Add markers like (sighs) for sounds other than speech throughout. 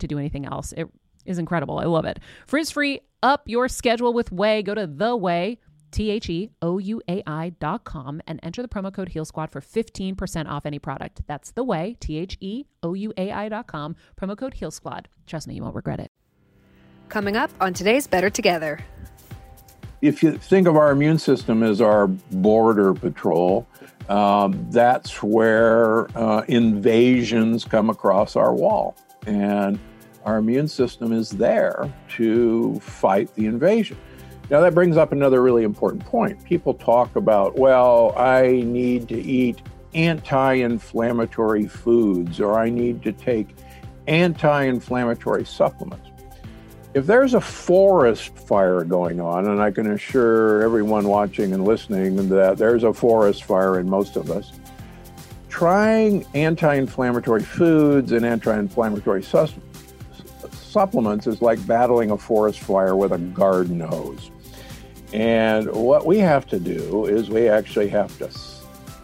to do anything else. It is incredible. I love it. Frizz free, up your schedule with Ouai. Go to the Ouai. T H E O U A I dot com and enter the promo code Heal Squad for 15% off any product. That's the Ouai, T H E O U A I dot com, promo code Heal Squad. Trust me, you won't regret it. Coming up on today's Better Together. If you think of our immune system as our border patrol, um, that's where uh, invasions come across our wall. And our immune system is there to fight the invasion. Now, that brings up another really important point. People talk about, well, I need to eat anti inflammatory foods or I need to take anti inflammatory supplements. If there's a forest fire going on, and I can assure everyone watching and listening that there's a forest fire in most of us, trying anti inflammatory foods and anti inflammatory sus- supplements is like battling a forest fire with a garden hose. And what we have to do is we actually have to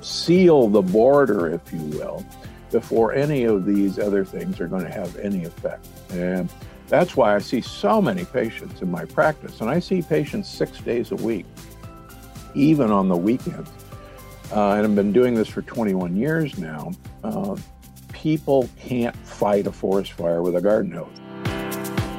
seal the border, if you will, before any of these other things are going to have any effect. And that's why I see so many patients in my practice, and I see patients six days a week, even on the weekends. Uh, and I've been doing this for 21 years now. Uh, people can't fight a forest fire with a garden hose.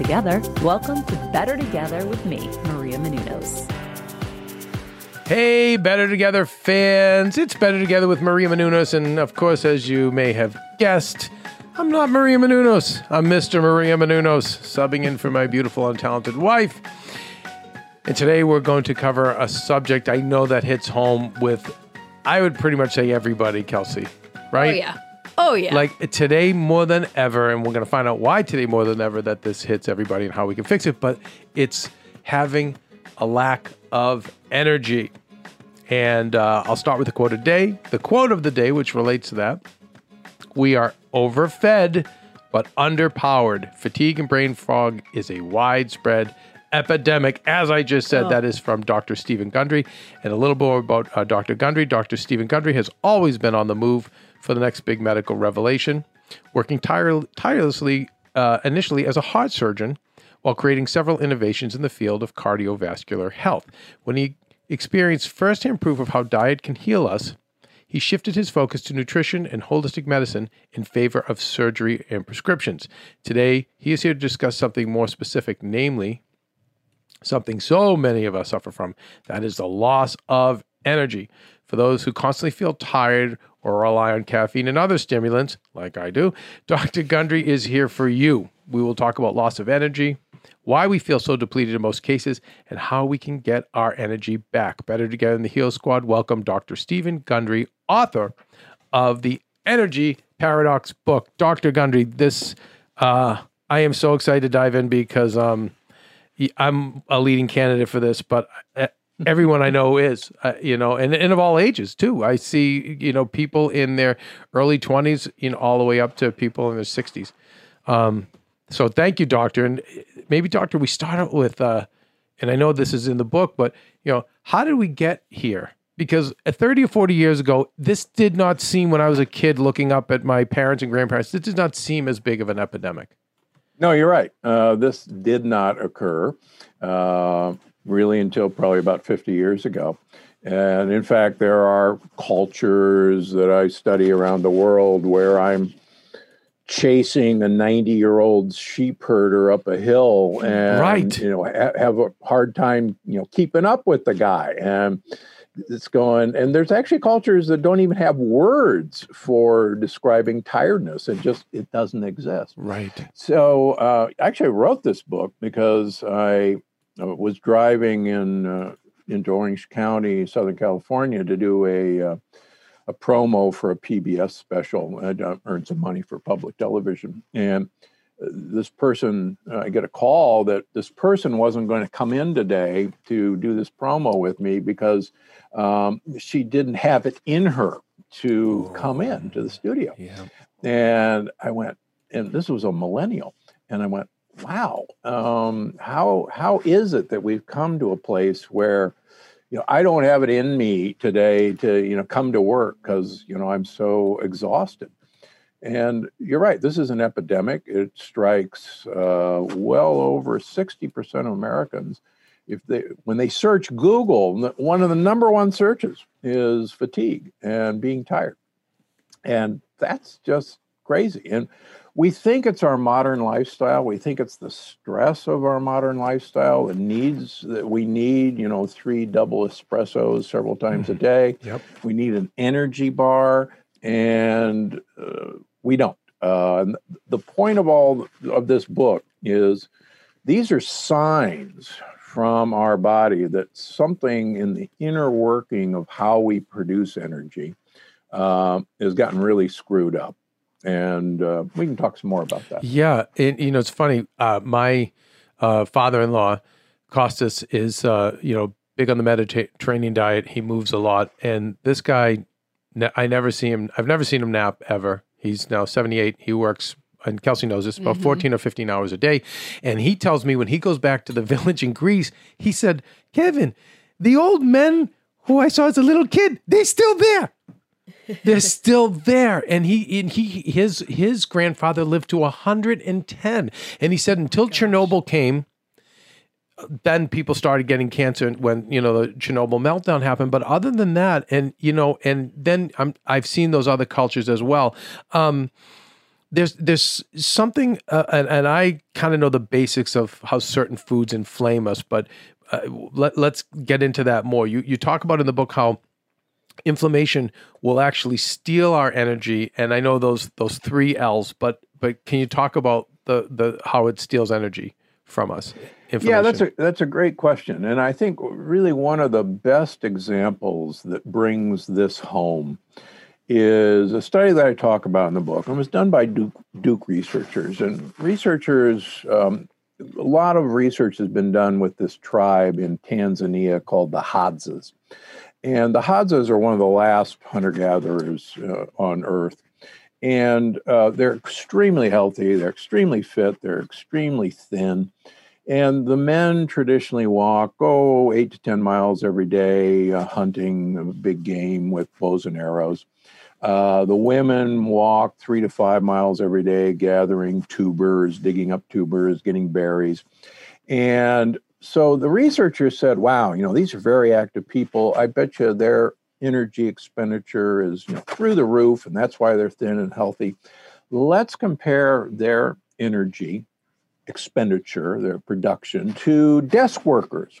together. Welcome to Better Together with me, Maria Menounos. Hey, Better Together fans. It's Better Together with Maria Menounos. And of course, as you may have guessed, I'm not Maria Menounos. I'm Mr. Maria Menounos, subbing in for my beautiful and talented wife. And today we're going to cover a subject I know that hits home with, I would pretty much say everybody, Kelsey, right? Oh, yeah. Oh, yeah. Like today more than ever, and we're going to find out why today more than ever that this hits everybody and how we can fix it, but it's having a lack of energy. And uh, I'll start with the quote of the day. The quote of the day, which relates to that we are overfed but underpowered. Fatigue and brain fog is a widespread epidemic. As I just said, Oh. that is from Dr. Stephen Gundry. And a little more about uh, Dr. Gundry. Dr. Stephen Gundry has always been on the move for the next big medical revelation, working tire- tirelessly uh, initially as a heart surgeon while creating several innovations in the field of cardiovascular health. When he experienced firsthand proof of how diet can heal us, he shifted his focus to nutrition and holistic medicine in favor of surgery and prescriptions. Today, he is here to discuss something more specific, namely, something so many of us suffer from that is the loss of energy. For those who constantly feel tired or rely on caffeine and other stimulants, like I do, Dr. Gundry is here for you. We will talk about loss of energy, why we feel so depleted in most cases, and how we can get our energy back. Better Together in the Heal Squad, welcome Dr. Stephen Gundry, author of the Energy Paradox book. Dr. Gundry, this, uh, I am so excited to dive in because um, I'm a leading candidate for this, but uh, everyone I know is, uh, you know, and, and of all ages too. I see, you know, people in their early 20s, you know, all the way up to people in their 60s. Um, so thank you, doctor. And maybe, doctor, we start out with, uh, and I know this is in the book, but you know, how did we get here? Because 30 or 40 years ago, this did not seem when I was a kid looking up at my parents and grandparents, this did not seem as big of an epidemic. No, you're right. Uh, this did not occur uh, really until probably about 50 years ago. And in fact, there are cultures that I study around the world where I'm chasing a 90 year old sheep herder up a hill and right. you know ha- have a hard time you know keeping up with the guy and it's going and there's actually cultures that don't even have words for describing tiredness it just it doesn't exist right so uh, actually i wrote this book because i was driving in uh, into orange county southern california to do a uh, a promo for a PBS special. uh, earned some money for public television. And uh, this person, I get a call that this person wasn't going to come in today to do this promo with me because um, she didn't have it in her to oh, come in to the studio. Yeah. And I went, and this was a millennial. And I went, wow, um, how how is it that we've come to a place where you know, I don't have it in me today to, you know, come to work because, you know, I'm so exhausted. And you're right, this is an epidemic. It strikes uh, well over 60% of Americans. If they, when they search Google, one of the number one searches is fatigue and being tired. And that's just crazy. And we think it's our modern lifestyle. We think it's the stress of our modern lifestyle, the needs that we need, you know, three double espressos several times a mm-hmm. day. Yep. We need an energy bar, and uh, we don't. Uh, the point of all of this book is these are signs from our body that something in the inner working of how we produce energy uh, has gotten really screwed up and uh, we can talk some more about that. Yeah, and you know it's funny. Uh, my uh, father-in-law, Costas, is uh, you know big on the Mediterranean diet. He moves a lot, and this guy, I never see him. I've never seen him nap ever. He's now seventy-eight. He works. And Kelsey knows this about mm-hmm. 14 or 15 hours a day. And he tells me when he goes back to the (laughs) village in Greece, he said, Kevin, the old men who I saw as a little kid, they're still there. They're still there. And he and he his his grandfather lived to 110. And he said until Gosh. Chernobyl came, then people started getting cancer when you know the Chernobyl meltdown happened. But other than that, and you know, and then I'm I've seen those other cultures as well. Um, there's there's something, uh, and, and I kind of know the basics of how certain foods inflame us, but uh, let, let's get into that more. You you talk about in the book how inflammation will actually steal our energy and i know those those three l's but but can you talk about the the how it steals energy from us? Yeah that's a that's a great question and i think really one of the best examples that brings this home is a study that i talk about in the book and was done by duke, duke researchers and researchers um, a lot of research has been done with this tribe in tanzania called the hadzas and the Hadzas are one of the last hunter gatherers uh, on Earth. And uh, they're extremely healthy, they're extremely fit, they're extremely thin. And the men traditionally walk, oh, eight to 10 miles every day, uh, hunting big game with bows and arrows. Uh, the women walk three to five miles every day, gathering tubers, digging up tubers, getting berries. And so the researchers said, wow, you know, these are very active people. I bet you their energy expenditure is you know, through the roof, and that's why they're thin and healthy. Let's compare their energy expenditure, their production, to desk workers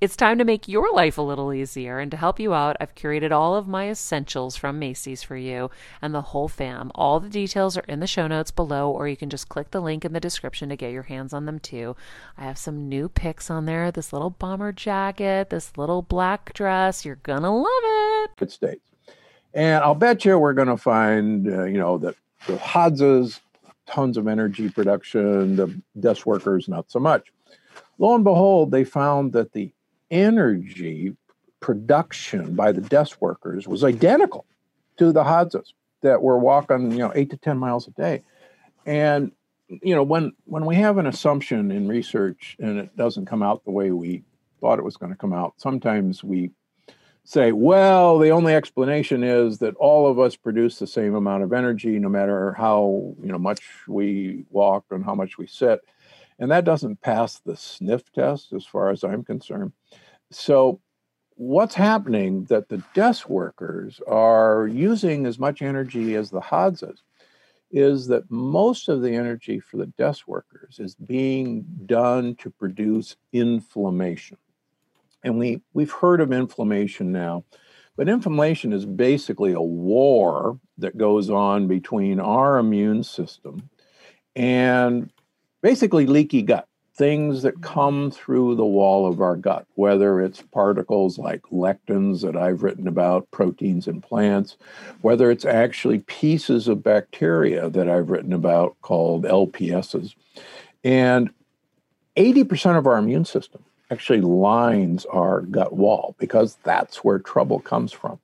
it's time to make your life a little easier. And to help you out, I've curated all of my essentials from Macy's for you and the whole fam. All the details are in the show notes below, or you can just click the link in the description to get your hands on them too. I have some new picks on there this little bomber jacket, this little black dress. You're going to love it. Good States. And I'll bet you we're going to find, uh, you know, that the Hadzas, tons of energy production, the desk workers, not so much. Lo and behold, they found that the energy production by the desk workers was identical to the Hadzas that were walking, you know, eight to 10 miles a day. And, you know, when, when we have an assumption in research and it doesn't come out the way we thought it was going to come out, sometimes we say, well, the only explanation is that all of us produce the same amount of energy, no matter how, you know, much we walk and how much we sit. And that doesn't pass the sniff test as far as I'm concerned. So, what's happening that the desk workers are using as much energy as the Hadzas is that most of the energy for the desk workers is being done to produce inflammation. And we, we've heard of inflammation now, but inflammation is basically a war that goes on between our immune system and basically leaky gut things that mm-hmm. come through the wall of our gut, whether it's particles like lectins that I've written about, proteins in plants, whether it's actually pieces of bacteria that I've written about called LPSs. And 80% of our immune system actually lines our gut wall because that's where trouble comes from.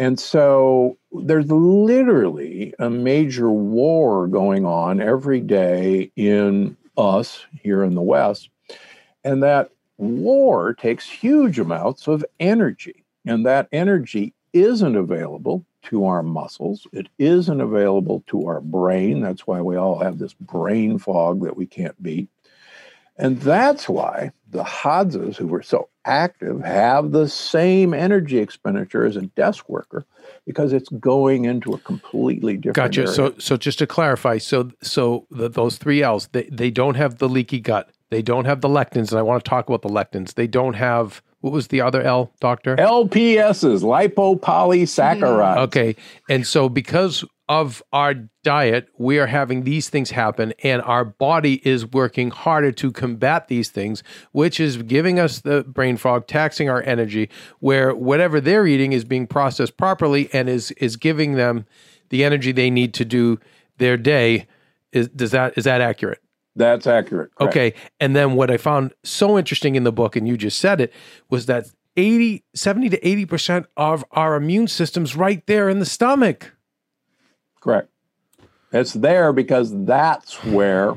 And so there's literally a major war going on every day in us here in the West. And that war takes huge amounts of energy. And that energy isn't available to our muscles. It isn't available to our brain. That's why we all have this brain fog that we can't beat. And that's why the Hadzas, who were so active, have the same energy expenditure as a desk worker because it's going into a completely different. Gotcha. Area. So, so just to clarify, so so the, those three L's, they they don't have the leaky gut. They don't have the lectins, and I want to talk about the lectins. They don't have what was the other L, doctor? LPSs, lipopolysaccharides. Mm-hmm. Okay, and so because of our diet, we are having these things happen, and our body is working harder to combat these things, which is giving us the brain fog, taxing our energy, where whatever they're eating is being processed properly and is is giving them the energy they need to do their day. Is does that is that accurate? That's accurate. Correct. Okay. And then what I found so interesting in the book, and you just said it, was that 80, 70 to 80% of our immune system's right there in the stomach. Correct. It's there because that's where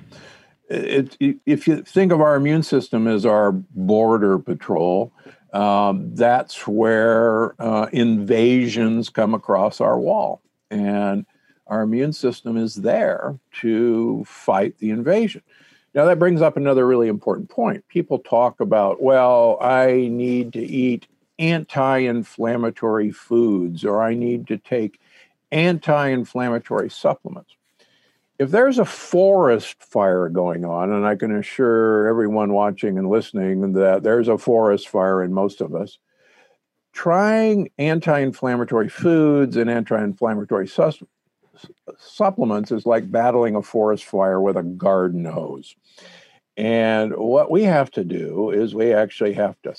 it, if you think of our immune system as our border patrol, um, that's where uh, invasions come across our wall. And our immune system is there to fight the invasion. Now, that brings up another really important point. People talk about, well, I need to eat anti inflammatory foods or I need to take anti inflammatory supplements. If there's a forest fire going on, and I can assure everyone watching and listening that there's a forest fire in most of us, trying anti inflammatory foods and anti inflammatory supplements is like battling a forest fire with a garden hose. And what we have to do is we actually have to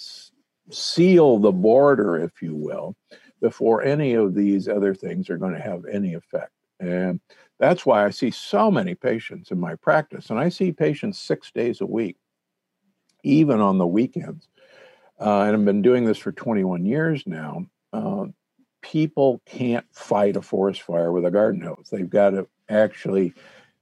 seal the border, if you will, before any of these other things are going to have any effect. And that's why I see so many patients in my practice. And I see patients six days a week, even on the weekends. Uh, and I've been doing this for 21 years now. Uh, people can't fight a forest fire with a garden hose. They've got to actually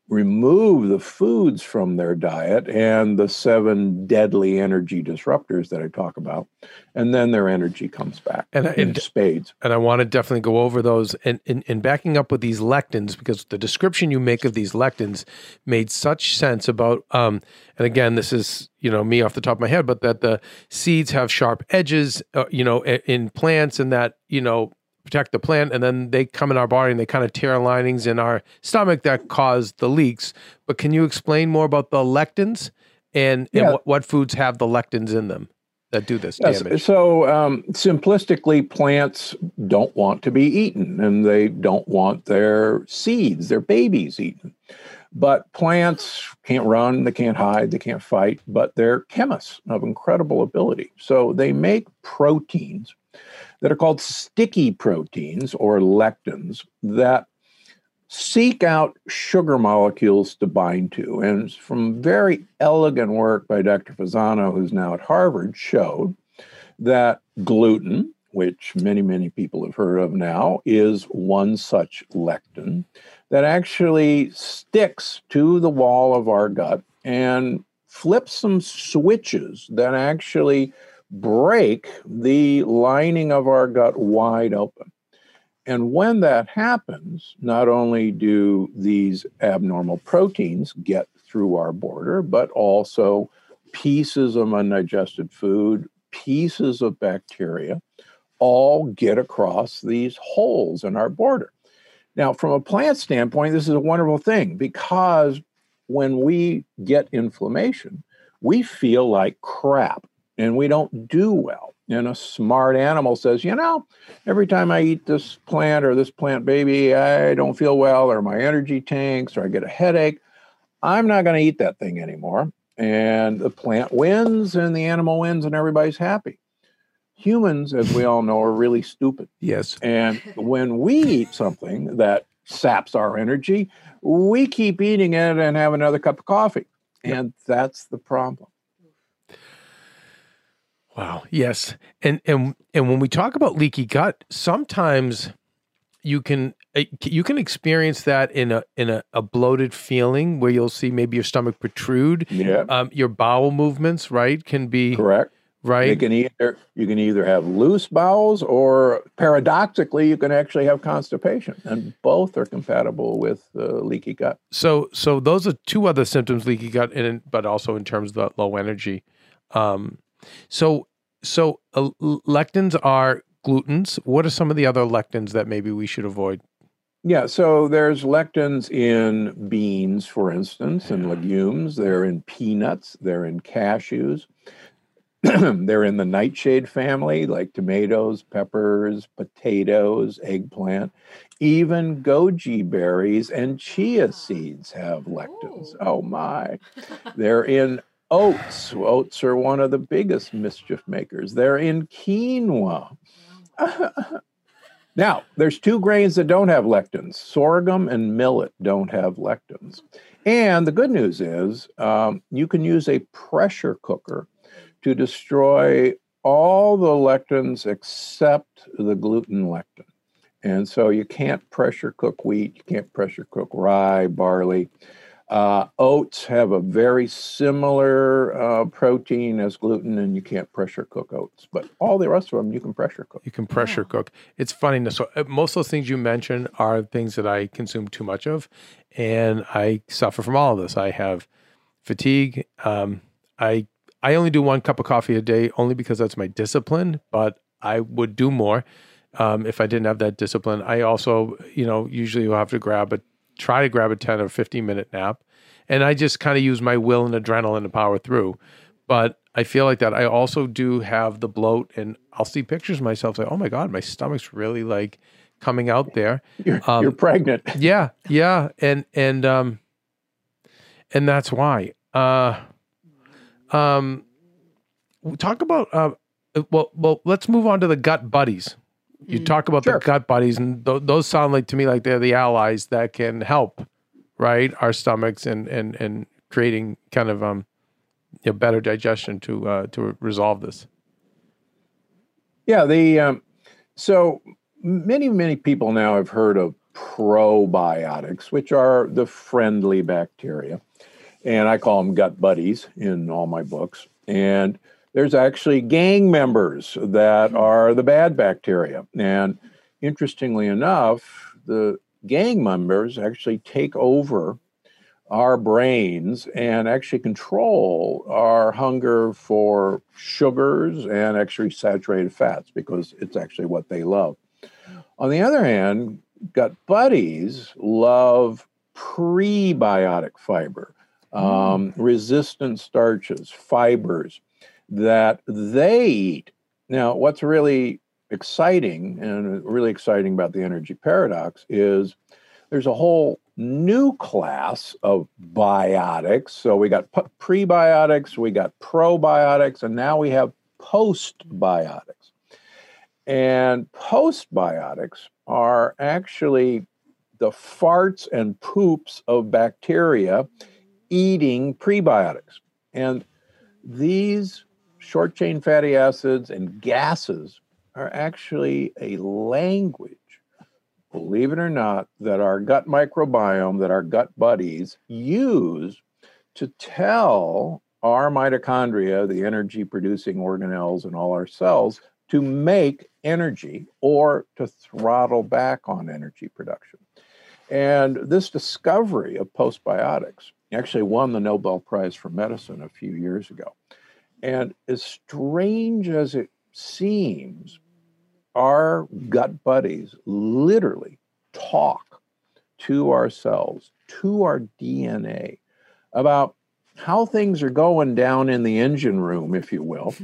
remove the foods from their diet and the seven deadly energy disruptors that I talk about, and then their energy comes back and, in and, spades. And I want to definitely go over those and, and, and backing up with these lectins because the description you make of these lectins made such sense about. Um, and again, this is you know me off the top of my head, but that the seeds have sharp edges, uh, you know, in plants, and that you know protect the plant, and then they come in our body and they kind of tear linings in our stomach that cause the leaks. But can you explain more about the lectins and, yeah. and what, what, foods have the lectins in them that do this yes. damage? So, um, simplistically, plants don't want to be eaten and they don't want their seeds, their babies eaten. But plants can't run, they can't hide, they can't fight, but they're chemists of incredible ability. So they make proteins that are called sticky proteins or lectins that seek out sugar molecules to bind to. And from very elegant work by Dr. Fasano, who's now at Harvard, showed that gluten, which many, many people have heard of now, is one such lectin that actually sticks to the wall of our gut and flips some switches that actually break the lining of our gut wide open. And when that happens, not only do these abnormal proteins get through our border, but also pieces of undigested food, pieces of bacteria, all get across these holes in our border. Now, from a plant standpoint, this is a wonderful thing because when we get inflammation, we feel like crap and we don't do well. And a smart animal says, you know, every time I eat this plant or this plant baby, I don't feel well, or my energy tanks, or I get a headache. I'm not going to eat that thing anymore. And the plant wins, and the animal wins, and everybody's happy. Humans, as we all know, are really stupid. Yes. And when we eat something that saps our energy, we keep eating it and have another cup of coffee. And that's the problem. Wow. Yes. And and and when we talk about leaky gut, sometimes you can eh, you can experience that in a in a, a bloated feeling where you'll see maybe your stomach protrude. Yeah. Um, your bowel movements, right, can be correct. Right. You can either you can either have loose bowels or paradoxically you can actually have constipation, and both are compatible with uh, leaky gut. So so those are two other symptoms: leaky gut, and but also in terms of the low energy. Um, so, so uh, lectins are glutens. What are some of the other lectins that maybe we should avoid? Yeah, so there's lectins in beans, for instance, and legumes. They're in peanuts. They're in cashews. (clears throat) they're in the nightshade family, like tomatoes, peppers, potatoes, eggplant. Even goji berries and chia seeds have lectins. Oh my. They're in oats. Oats are one of the biggest mischief makers. They're in quinoa. (laughs) now, there's two grains that don't have lectins sorghum and millet don't have lectins. And the good news is um, you can use a pressure cooker to destroy all the lectins except the gluten lectin. And so you can't pressure cook wheat, you can't pressure cook rye, barley. Uh, oats have a very similar uh, protein as gluten, and you can't pressure cook oats. But all the rest of them, you can pressure cook. You can pressure cook. It's funny. So uh, most of those things you mentioned are things that I consume too much of, and I suffer from all of this. I have fatigue. Um, I I only do one cup of coffee a day, only because that's my discipline. But I would do more um, if I didn't have that discipline. I also, you know, usually will have to grab a try to grab a 10 or 15 minute nap. And I just kind of use my will and adrenaline to power through. But I feel like that. I also do have the bloat, and I'll see pictures of myself say, oh my God, my stomach's really like coming out there. You're, Um, you're pregnant. Yeah, yeah, and and um, and that's why. Uh, um, talk about uh, well, well, let's move on to the gut buddies. You talk about Sure. the gut buddies, and th- those sound like to me like they're the allies that can help, right? Our stomachs and and and creating kind of um, you know, better digestion to uh, to resolve this. Yeah, the um, so many many people now have heard of probiotics, which are the friendly bacteria, and I call them gut buddies in all my books. And there's actually gang members that are the bad bacteria. And interestingly enough, the gang members actually take over our brains and actually control our hunger for sugars and actually saturated fats because it's actually what they love. On the other hand, gut buddies love prebiotic fiber, um, resistant starches, fibers that they eat. Now, what's really exciting and really exciting about the energy paradox is there's a whole new class of biotics. So we got prebiotics, we got probiotics, and now we have postbiotics. And postbiotics are actually the farts and poops of bacteria eating prebiotics. And these short chain fatty acids and gases are actually a language believe it or not, that our gut microbiome, that our gut buddies use to tell our mitochondria, the energy producing organelles in all our cells, to make energy or to throttle back on energy production. And this discovery of postbiotics actually won the Nobel Prize for Medicine a few years ago. And as strange as it seems, our gut buddies literally talk to ourselves, to our DNA about how things are going down in the engine room, if you will,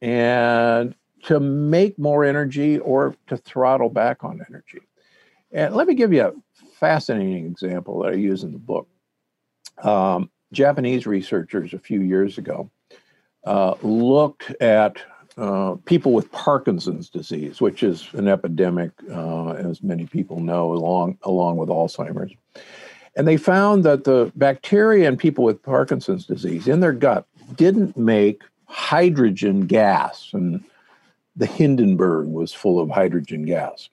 and to make more energy or to throttle back on energy. And let me give you a fascinating example that I use in the book. Um, Japanese researchers a few years ago uh, looked at uh, people with Parkinson's disease, which is an epidemic, uh, as many people know, along along with Alzheimer's. And they found that the bacteria in people with Parkinson's disease in their gut didn't make hydrogen gas, and the Hindenburg was full of hydrogen gas.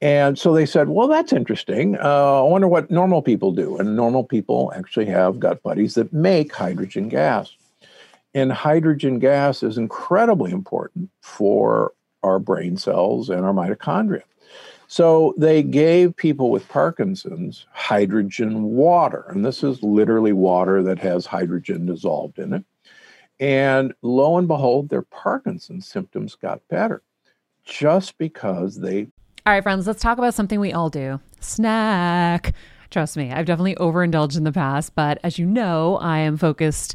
And so they said, well, that's interesting. Uh, I wonder what normal people do. And normal people actually have gut buddies that make hydrogen gas. And hydrogen gas is incredibly important for our brain cells and our mitochondria. So they gave people with Parkinson's hydrogen water. And this is literally water that has hydrogen dissolved in it. And lo and behold, their Parkinson's symptoms got better just because they All right, friends, let's talk about something we all do snack. Trust me, I've definitely overindulged in the past, but as you know, I am focused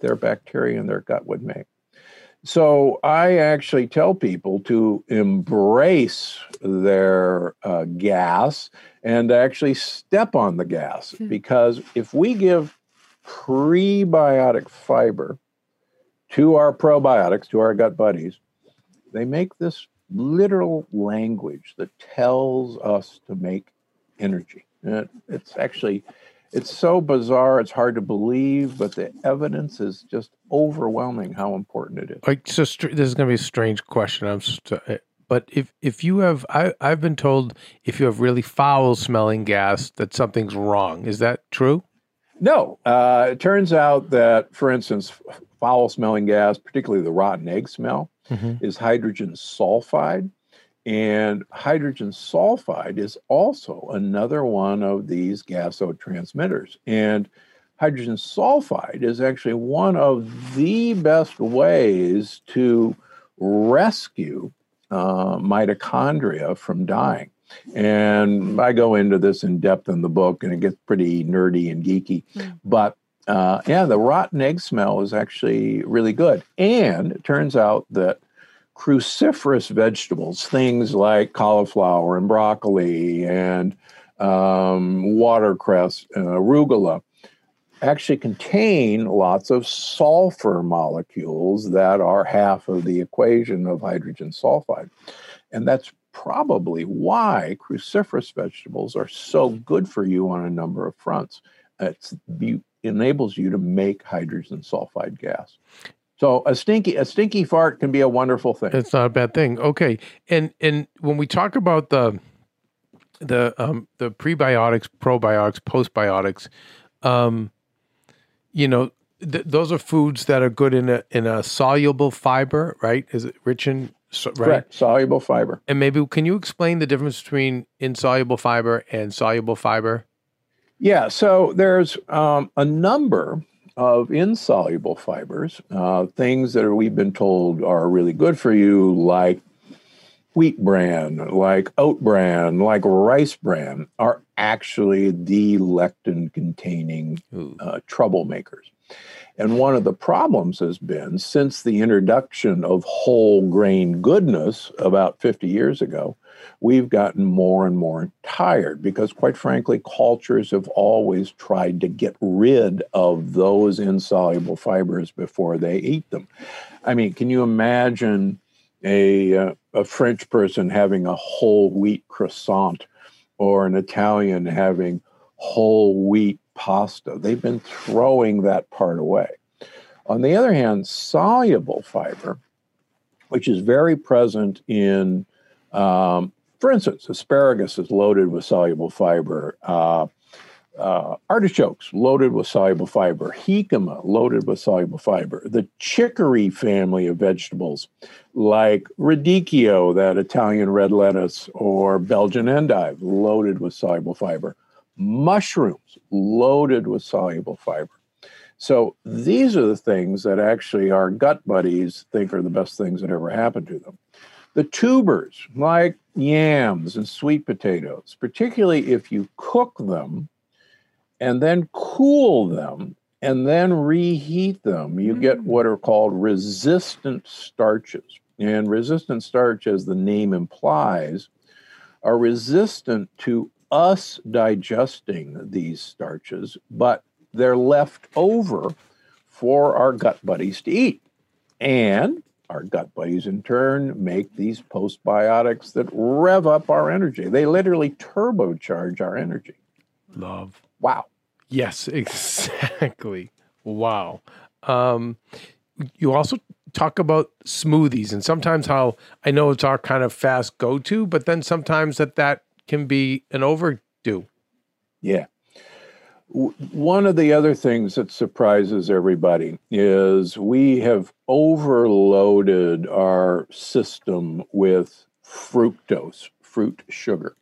their bacteria in their gut would make. So I actually tell people to embrace their uh, gas and actually step on the gas because if we give prebiotic fiber to our probiotics, to our gut buddies, they make this literal language that tells us to make energy. It- it's actually It's so bizarre, it's hard to believe, but the evidence is just overwhelming how important it is. Like, so str- this is going to be a strange question. I'm, st- uh, but if if you have, I I've been told if you have really foul smelling gas that something's wrong. Is that true? No, uh, it turns out that, for instance, foul smelling gas, particularly the rotten egg smell, Mhm. is hydrogen sulfide. And hydrogen sulfide is also another one of these gasotransmitters. And hydrogen sulfide is actually one of the best ways to rescue uh, mitochondria from dying. And I go into this in depth in the book, and it gets pretty nerdy and geeky. But uh, yeah, the rotten egg smell is actually really good. And it turns out that cruciferous vegetables, things like cauliflower and broccoli and um, watercress, uh, arugula, actually contain lots of sulfur molecules that are half of the equation of hydrogen sulfide. And that's probably why cruciferous vegetables are so good for you on a number of fronts. It enables you to make hydrogen sulfide gas. So a stinky a stinky fart can be a wonderful thing. It's not a bad thing. Okay, and and when we talk about the the um the prebiotics, probiotics, postbiotics, um, you know, th- those are foods that are good in a in a soluble fiber, right? Is it rich in so- right? Correct. Soluble fiber. And maybe can you explain the difference between insoluble fiber and soluble fiber? Yeah, so there's um, a number of insoluble fibers, uh, things that we've been told are really good for you, like wheat bran, like oat bran, like rice bran, are actually the lectin containing uh, troublemakers. And one of the problems has been since the introduction of whole grain goodness about 50 years ago, we've gotten more and more tired because, quite frankly, cultures have always tried to get rid of those insoluble fibers before they eat them. I mean, can you imagine a, uh, a French person having a whole wheat croissant or an Italian having whole wheat pasta? They've been throwing that part away. On the other hand, soluble fiber, which is very present in um, for instance, asparagus is loaded with soluble fiber. Uh, uh, artichokes loaded with soluble fiber. Jicama loaded with soluble fiber. The chicory family of vegetables, like radicchio, that Italian red lettuce, or Belgian endive, loaded with soluble fiber. Mushrooms loaded with soluble fiber. So these are the things that actually our gut buddies think are the best things that ever happened to them. The tubers, like yams and sweet potatoes, particularly if you cook them and then cool them and then reheat them, you get mm. what are called resistant starches. And resistant starch, as the name implies, are resistant to us digesting these starches, but they're left over for our gut buddies to eat. And our gut buddies, in turn, make these postbiotics that rev up our energy. They literally turbocharge our energy. Love. Wow. Yes, (laughs) exactly. Wow. Um, you also talk about smoothies and sometimes how I know it's our kind of fast go to, but then sometimes that that can be an overdo. Yeah. One of the other things that surprises everybody is we have overloaded our system with fructose, fruit sugar.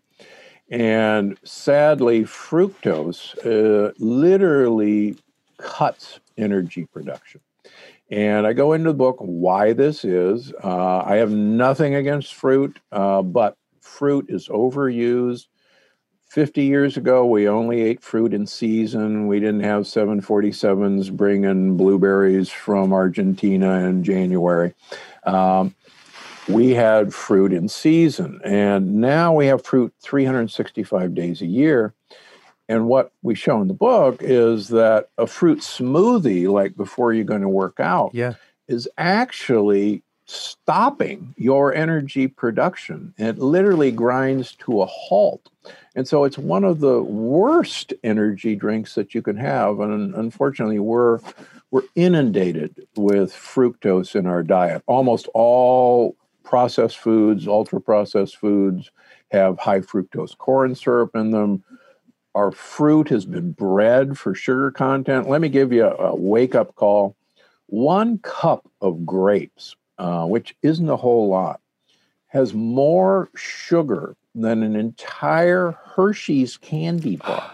And sadly, fructose uh, literally cuts energy production. And I go into the book why this is. Uh, I have nothing against fruit, uh, but fruit is overused. 50 years ago, we only ate fruit in season. We didn't have 747s bringing blueberries from Argentina in January. Um, we had fruit in season, and now we have fruit 365 days a year. And what we show in the book is that a fruit smoothie, like before you're going to work out, Yeah. is actually stopping your energy production. It literally grinds to a halt. And so it's one of the worst energy drinks that you can have. And unfortunately, we're we're inundated with fructose in our diet. Almost all processed foods, ultra processed foods, have high fructose corn syrup in them. Our fruit has been bred for sugar content. Let me give you a, a wake up call. One cup of grapes, uh, which isn't a whole lot, has more sugar than an entire Hershey's candy (gasps) bar.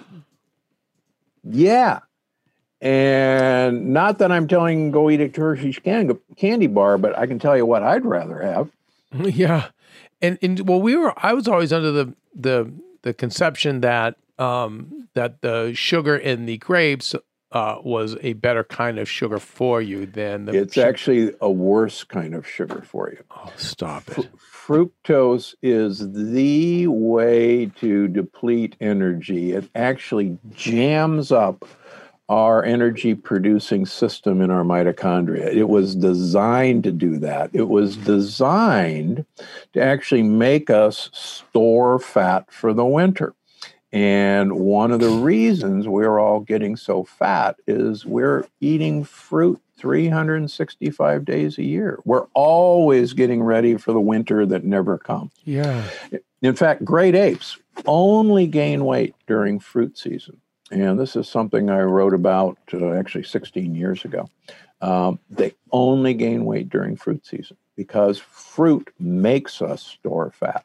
Yeah. And not that I'm telling go eat a Hershey's candy bar, but I can tell you what I'd rather have. (laughs) Yeah. And, and well, we were, I was always under the, the, the conception that, um, that the sugar in the grapes uh, was a better kind of sugar for you than the. It's sugar. actually a worse kind of sugar for you. Oh, stop it. fructose is the way to deplete energy. It actually jams up our energy producing system in our mitochondria. It was designed to do that. It was designed to actually make us store fat for the winter. And one of the reasons we're all getting so fat is we're eating fruit 365 days a year. We're always getting ready for the winter that never comes. Yeah. In fact, great apes only gain weight during fruit season. And this is something I wrote about uh, actually 16 years ago. Um, they only gain weight during fruit season because fruit makes us store fat.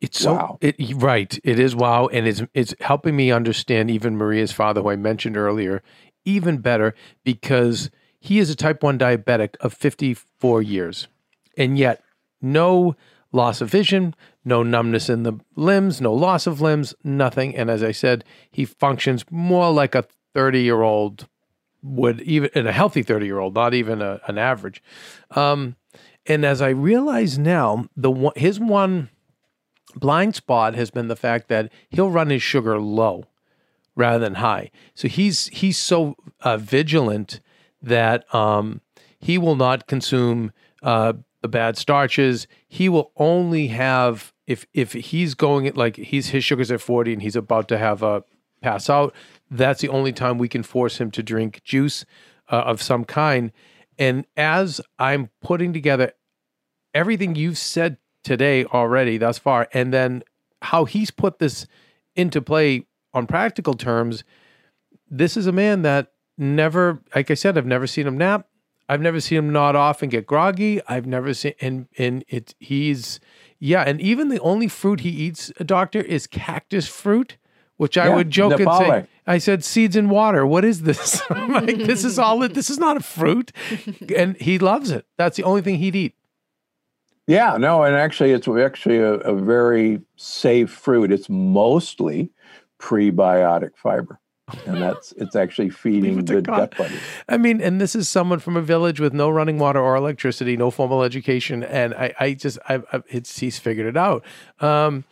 It's so Wow. it right. It is wow, and it's it's helping me understand even Maria's father, who I mentioned earlier, even better because he is a type one diabetic of fifty four years, and yet no loss of vision, no numbness in the limbs, no loss of limbs, nothing. And as I said, he functions more like a thirty year old would, even in a healthy thirty year old, not even a, an average. Um, and as I realize now, the one, his one blind spot has been the fact that he'll run his sugar low rather than high. So he's he's so uh, vigilant that um, he will not consume uh, the bad starches. He will only have if if he's going at like he's his sugar's at forty and he's about to have a pass out. That's the only time we can force him to drink juice uh, of some kind. And as I'm putting together everything you've said today already thus far, and then how he's put this into play on practical terms. This is a man that never, like I said, I've never seen him nap. I've never seen him nod off and get groggy. I've never seen, and and it he's yeah, and even the only fruit he eats, uh, doctor, is cactus fruit, which I would joke and say, I said seeds and water. What is this? (laughs) Like, this is all. it- This is not a fruit, (laughs) and he loves it. That's the only thing he'd eat. Yeah, no, and actually, it's actually a, a very safe fruit. It's mostly prebiotic fiber, and that's it's actually feeding it good gut buddies. I mean, and this is someone from a village with no running water or electricity, no formal education, and I, I just, I, I it's he's figured it out. Um,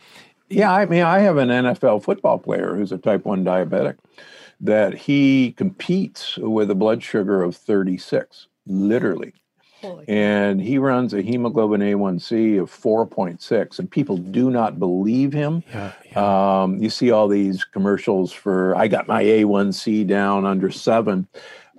Yeah, I mean, I have an NFL football player who's a type 1 diabetic that he competes with a blood sugar of 36, literally. And he runs a hemoglobin A1C of 4.6, and people do not believe him. yeah, Um, you see all these commercials for, I got my A1C down under seven.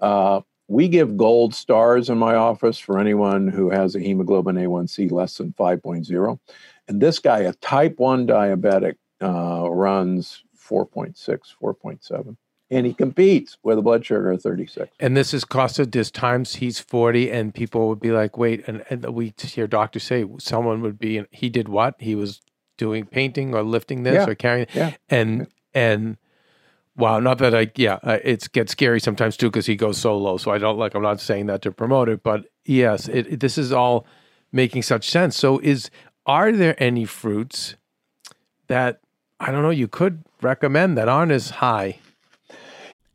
Uh, we give gold stars in my office for anyone who has a hemoglobin A1C less than 5.0. And this guy, a type 1 diabetic, uh, runs 4.6, 4.7. And he competes with a blood sugar of 36. and this is Costa There's times he's forty, and people would be like, "Wait," and, and we hear doctors say someone would be, he did what? He was doing painting or lifting this Yeah, or carrying, yeah. and and. Wow, not that I, yeah, uh, it gets scary sometimes too because he goes so low. So I don't like. I'm not saying that to promote it, but yes, it, it- this is all making such sense. So, is are there any fruits that I don't know you could recommend that aren't as high?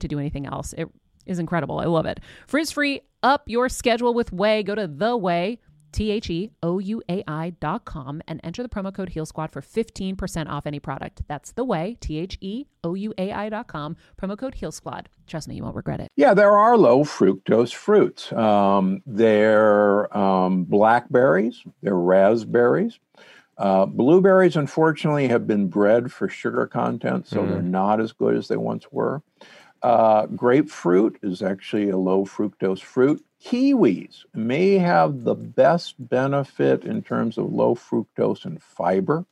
to do anything else. It is incredible. I love it. Frizz free, up your schedule with Ouai. Go to the Ouai. T H E O U A I dot com and enter the promo code Heal Squad for 15% off any product. That's the Ouai, T H E O U A I dot com, promo code Heal Squad. Trust me, you won't regret it. Yeah, there are low fructose fruits. Um, they're um, blackberries, they're raspberries. Uh, blueberries, unfortunately, have been bred for sugar content, so they're not as good as they once were. Uh, grapefruit is actually a low fructose fruit. Kiwis may have the best benefit in terms of low fructose and fiber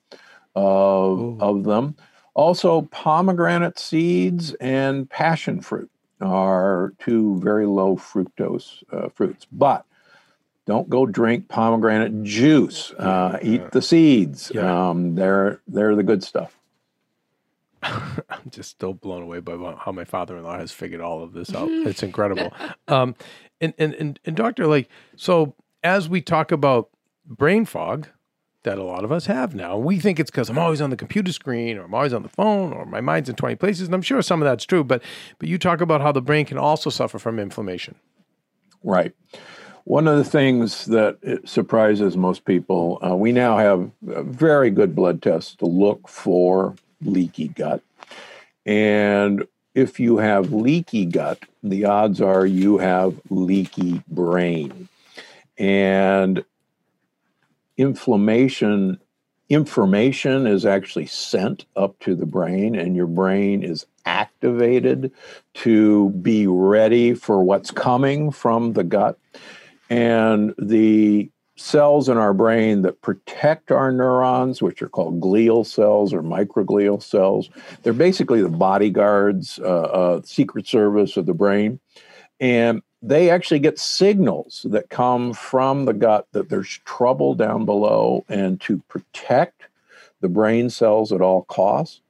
of, of them. Also, pomegranate seeds and passion fruit are two very low fructose uh, fruits. But don't go drink pomegranate juice. Uh, eat the seeds. Yeah. Um, they're they're the good stuff. (laughs) I'm just still blown away by how my father-in-law has figured all of this out. (laughs) It's incredible. Um, and, and and and doctor, like, so as we talk about brain fog that a lot of us have now, we think it's because I'm always on the computer screen or I'm always on the phone or my mind's in 20 places, and I'm sure some of that's true. But but you talk about how the brain can also suffer from inflammation. Right. One of the things that it surprises most people, uh, we now have uh, very good blood tests to look for leaky gut. And if you have leaky gut, the odds are you have leaky brain. And inflammation, information is actually sent up to the brain, and your brain is activated to be ready for what's coming from the gut. And the cells in our brain that protect our neurons, which are called glial cells or microglial cells, they're basically the bodyguards, uh, uh, secret service of the brain. And they actually get signals that come from the gut that there's trouble down below and to protect the brain cells at all costs.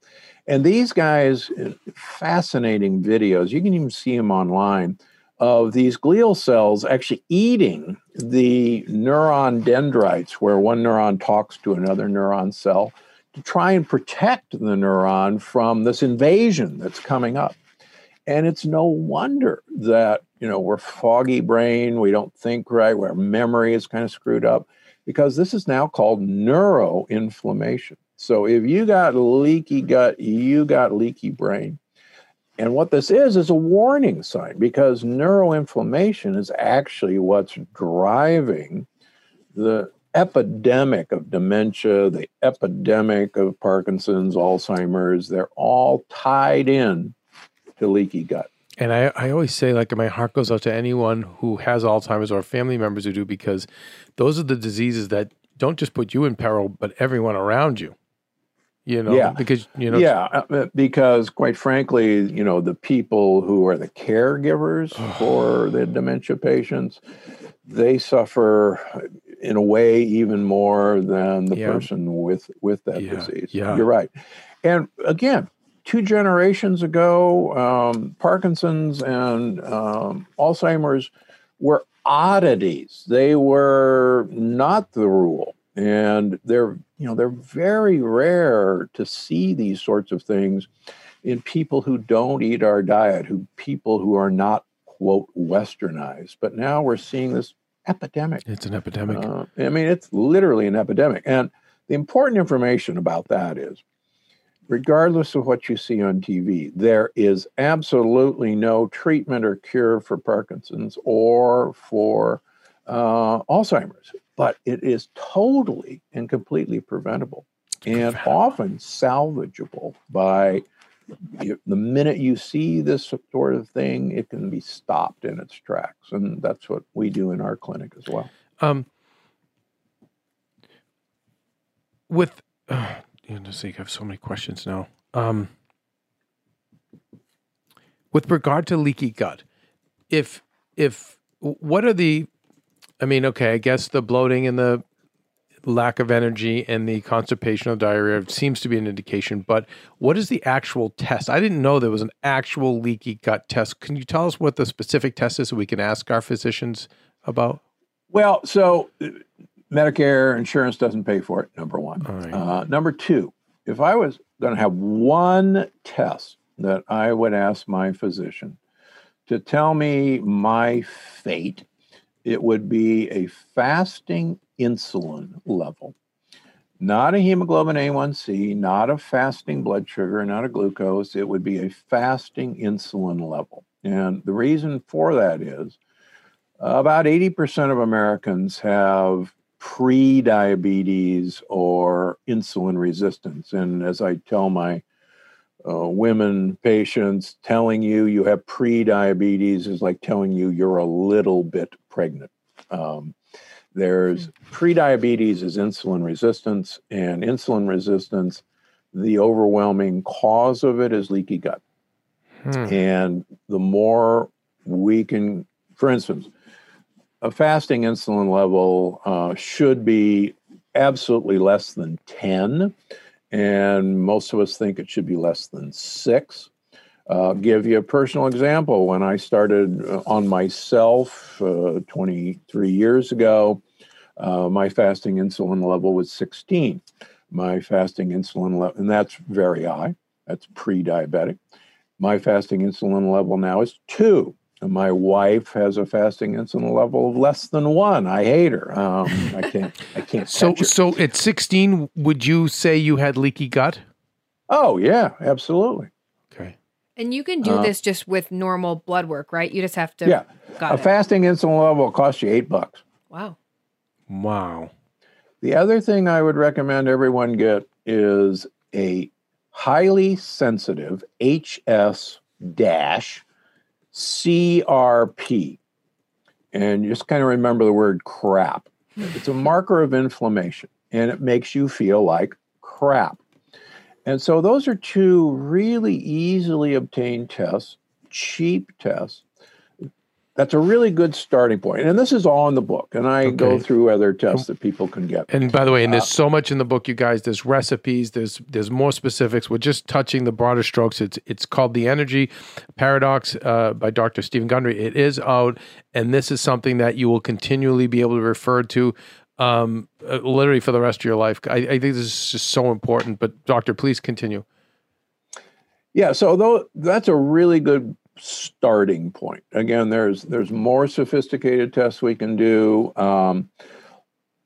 And these guys, uh, fascinating videos, you can even see them online of these glial cells actually eating the neuron dendrites, where one neuron talks to another neuron cell, to try and protect the neuron from this invasion that's coming up. And it's no wonder that, you know, we're foggy brain, we don't think right, our memory is kind of screwed up, because this is now called neuroinflammation. So if you got leaky gut, you got leaky brain. And what this is, is a warning sign because neuroinflammation is actually what's driving the epidemic of dementia, the epidemic of Parkinson's, Alzheimer's. They're all tied in to leaky gut. And I, I always say, like, my heart goes out to anyone who has Alzheimer's or family members who do, because those are the diseases that don't just put you in peril, but everyone around you. You know, Yeah. because you know, yeah, uh, because quite frankly, you know, the people who are the caregivers (sighs) for the dementia patients, they suffer in a way even more than the Yeah. person with with that Yeah, disease. yeah. You're right. And again, two generations ago, um, Parkinson's and um, Alzheimer's were oddities. They were not the rule, and they're you know they're very rare to see these sorts of things in people who don't eat our diet, who people who are not quote westernized. But now we're seeing this epidemic. it's an epidemic. Uh, I mean, it's literally an epidemic. And the important information about that is regardless of what you see on TV, there is absolutely no treatment or cure for Parkinson's or for uh, Alzheimer's, but it is totally and completely preventable and often salvageable by the minute you see this sort of thing, it can be stopped in its tracks. And that's what we do in our clinic as well. Um, with, (sighs) uh, I have so many questions now. Um, with regard to leaky gut, if if what are the I mean, okay, I guess the bloating and the lack of energy and the constipation of diarrhea seems to be an indication, but what is the actual test? I didn't know there was an actual leaky gut test. Can you tell us what the specific test is so we can ask our physicians about? Well, so Medicare insurance doesn't pay for it, number one. right. Uh, number two, if I was going to have one test that I would ask my physician to tell me my fate, it would be a fasting insulin level. Not a hemoglobin A1C, not a fasting blood sugar, not a glucose. It would be a fasting insulin level. And the reason for that is about 80% of Americans have pre diabetes or insulin resistance. And as I tell my uh, women patients, telling you you have pre diabetes is like telling you you're a little bit pregnant. Um, there's pre diabetes is insulin resistance, and insulin resistance, the overwhelming cause of it is leaky gut. Hmm. And the more we can, for instance, a fasting insulin level uh, should be absolutely less than 10. And most of us think it should be less than six. Uh, give you a personal example. When I started uh, on myself uh, 23 years ago, uh, my fasting insulin level was 16. My fasting insulin level, and that's very high. That's pre-diabetic. My fasting insulin level now is two. And my wife has a fasting insulin level of less than one. I hate her. Um, I can't. I can't. (laughs) So her. so at 16, would you say you had leaky gut? Oh yeah, absolutely. Okay. And you can do Uh, this just with normal blood work, right? You just have to. Yeah, Got a it. fasting insulin level will cost you eight bucks. wow. Wow. The other thing I would recommend everyone get is a highly sensitive HS dash CRP. And just kind of remember the word crap. Hmm. It's a marker of inflammation and it makes you feel like crap. And so those are two really easily obtained tests, cheap tests. That's a really good starting point. And this is all in the book. And I go through other tests that people can get. And by the way, and there's so much in the book, you guys. There's recipes. There's there's more specifics. We're just touching the broader strokes. It's it's called the Energy Paradox uh, by Dr. Steven Gundry. It is out, and this is something that you will continually be able to refer to, um, uh, literally for the rest of your life. I, I think this is just so important. But doctor, please continue. Yeah, so though that's a really good starting point. Again, there's there's more sophisticated tests we can do. Um,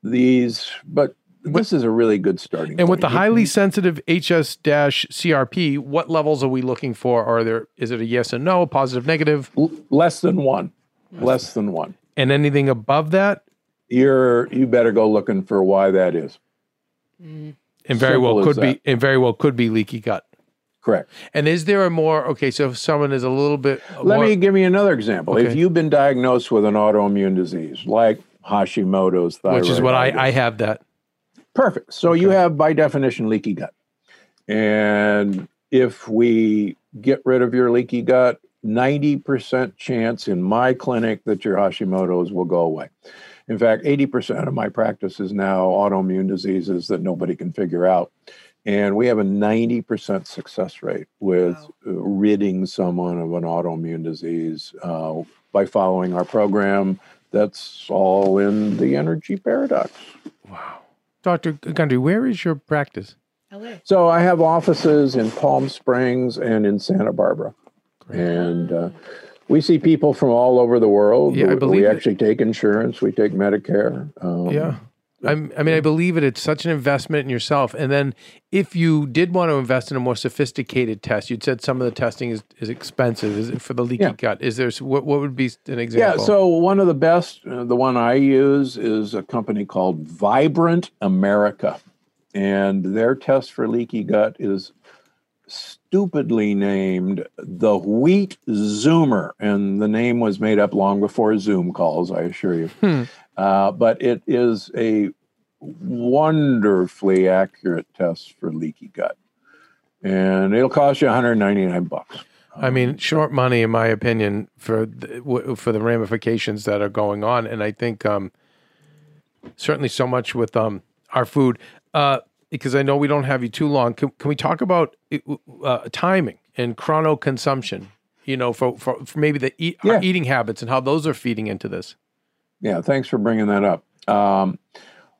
these, but this is a really good starting. And with point. the You- highly sensitive HS-CRP, what levels are we looking for? Are there is it a yes and no, positive, negative, l- less than one, less than one. and anything above that? You're you better go looking for why that is. And very Simple well could be and very well could be leaky gut. Correct. And is there a more okay? So if someone is a little bit Let more- me give me another example. If you've been diagnosed with an autoimmune disease like Hashimoto's thyroid, which is what I I have that. Perfect. So you have, by definition, leaky gut. And if we get rid of your leaky gut, 90% chance in my clinic that your Hashimoto's will go away. In fact, 80% of my practice is now autoimmune diseases that nobody can figure out. And we have a 90% success rate with Wow. uh, ridding someone of an autoimmune disease uh, by following our program. That's all in the energy paradox. Wow, Doctor Gundry, where is your practice? LA. So I have offices in Palm Springs and in Santa Barbara, and uh, we see people from all over the world. Yeah, I we, believe we it. actually take insurance. We take Medicare. Um, Yeah. I'm, I mean, I believe it. It's such an investment in yourself. And then, if you did want to invest in a more sophisticated test, you'd said some of the testing is, is expensive. Is it for the leaky Yeah. gut? Is there what what would be an example? Yeah. So one of the best, uh, the one I use is a company called Vibrant America, and their test for leaky gut is stupidly named the Wheat Zoomer, and the name was made up long before Zoom calls. I assure you. Hmm. Uh, but it is a wonderfully accurate test for leaky gut, and it'll cost you 199 bucks. I mean, short money, in my opinion, for the, for the ramifications that are going on, and I think um, certainly so much with um, our food. Uh, because I know we don't have you too long. Can, can we talk about uh, timing and chrono consumption? You know, for, for, for maybe the eat, Yeah. our eating habits and how those are feeding into this. Yeah, thanks for bringing that up. Um,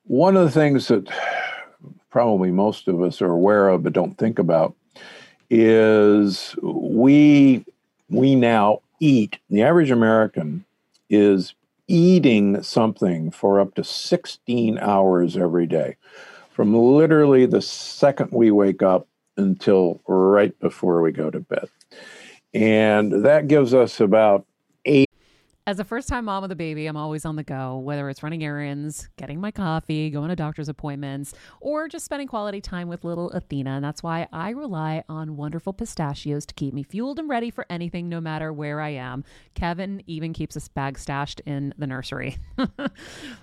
one of the things that probably most of us are aware of but don't think about is we we now eat. The average American is eating something for up to 16 hours every day, from literally the second we wake up until right before we go to bed. And that gives us about eight. As a first time mom with a baby, I'm always on the go, whether it's running errands, getting my coffee, going to doctor's appointments, or just spending quality time with little Athena. And that's why I rely on wonderful pistachios to keep me fueled and ready for anything, no matter where I am. Kevin even keeps a bag stashed in the nursery. (laughs)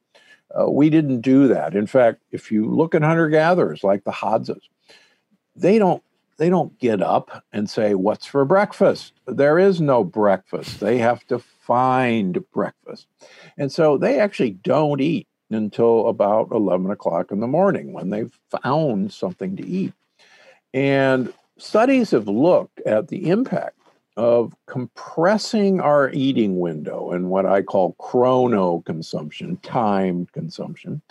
uh, we didn't do that. In fact, if you look at hunter gatherers like the Hadzas, they don't they don't get up and say, "What's for breakfast?" There is no breakfast. They have to find breakfast, and so they actually don't eat until about eleven o'clock in the morning when they've found something to eat. And studies have looked at the impact of compressing our eating window and what I call chrono consumption, timed consumption.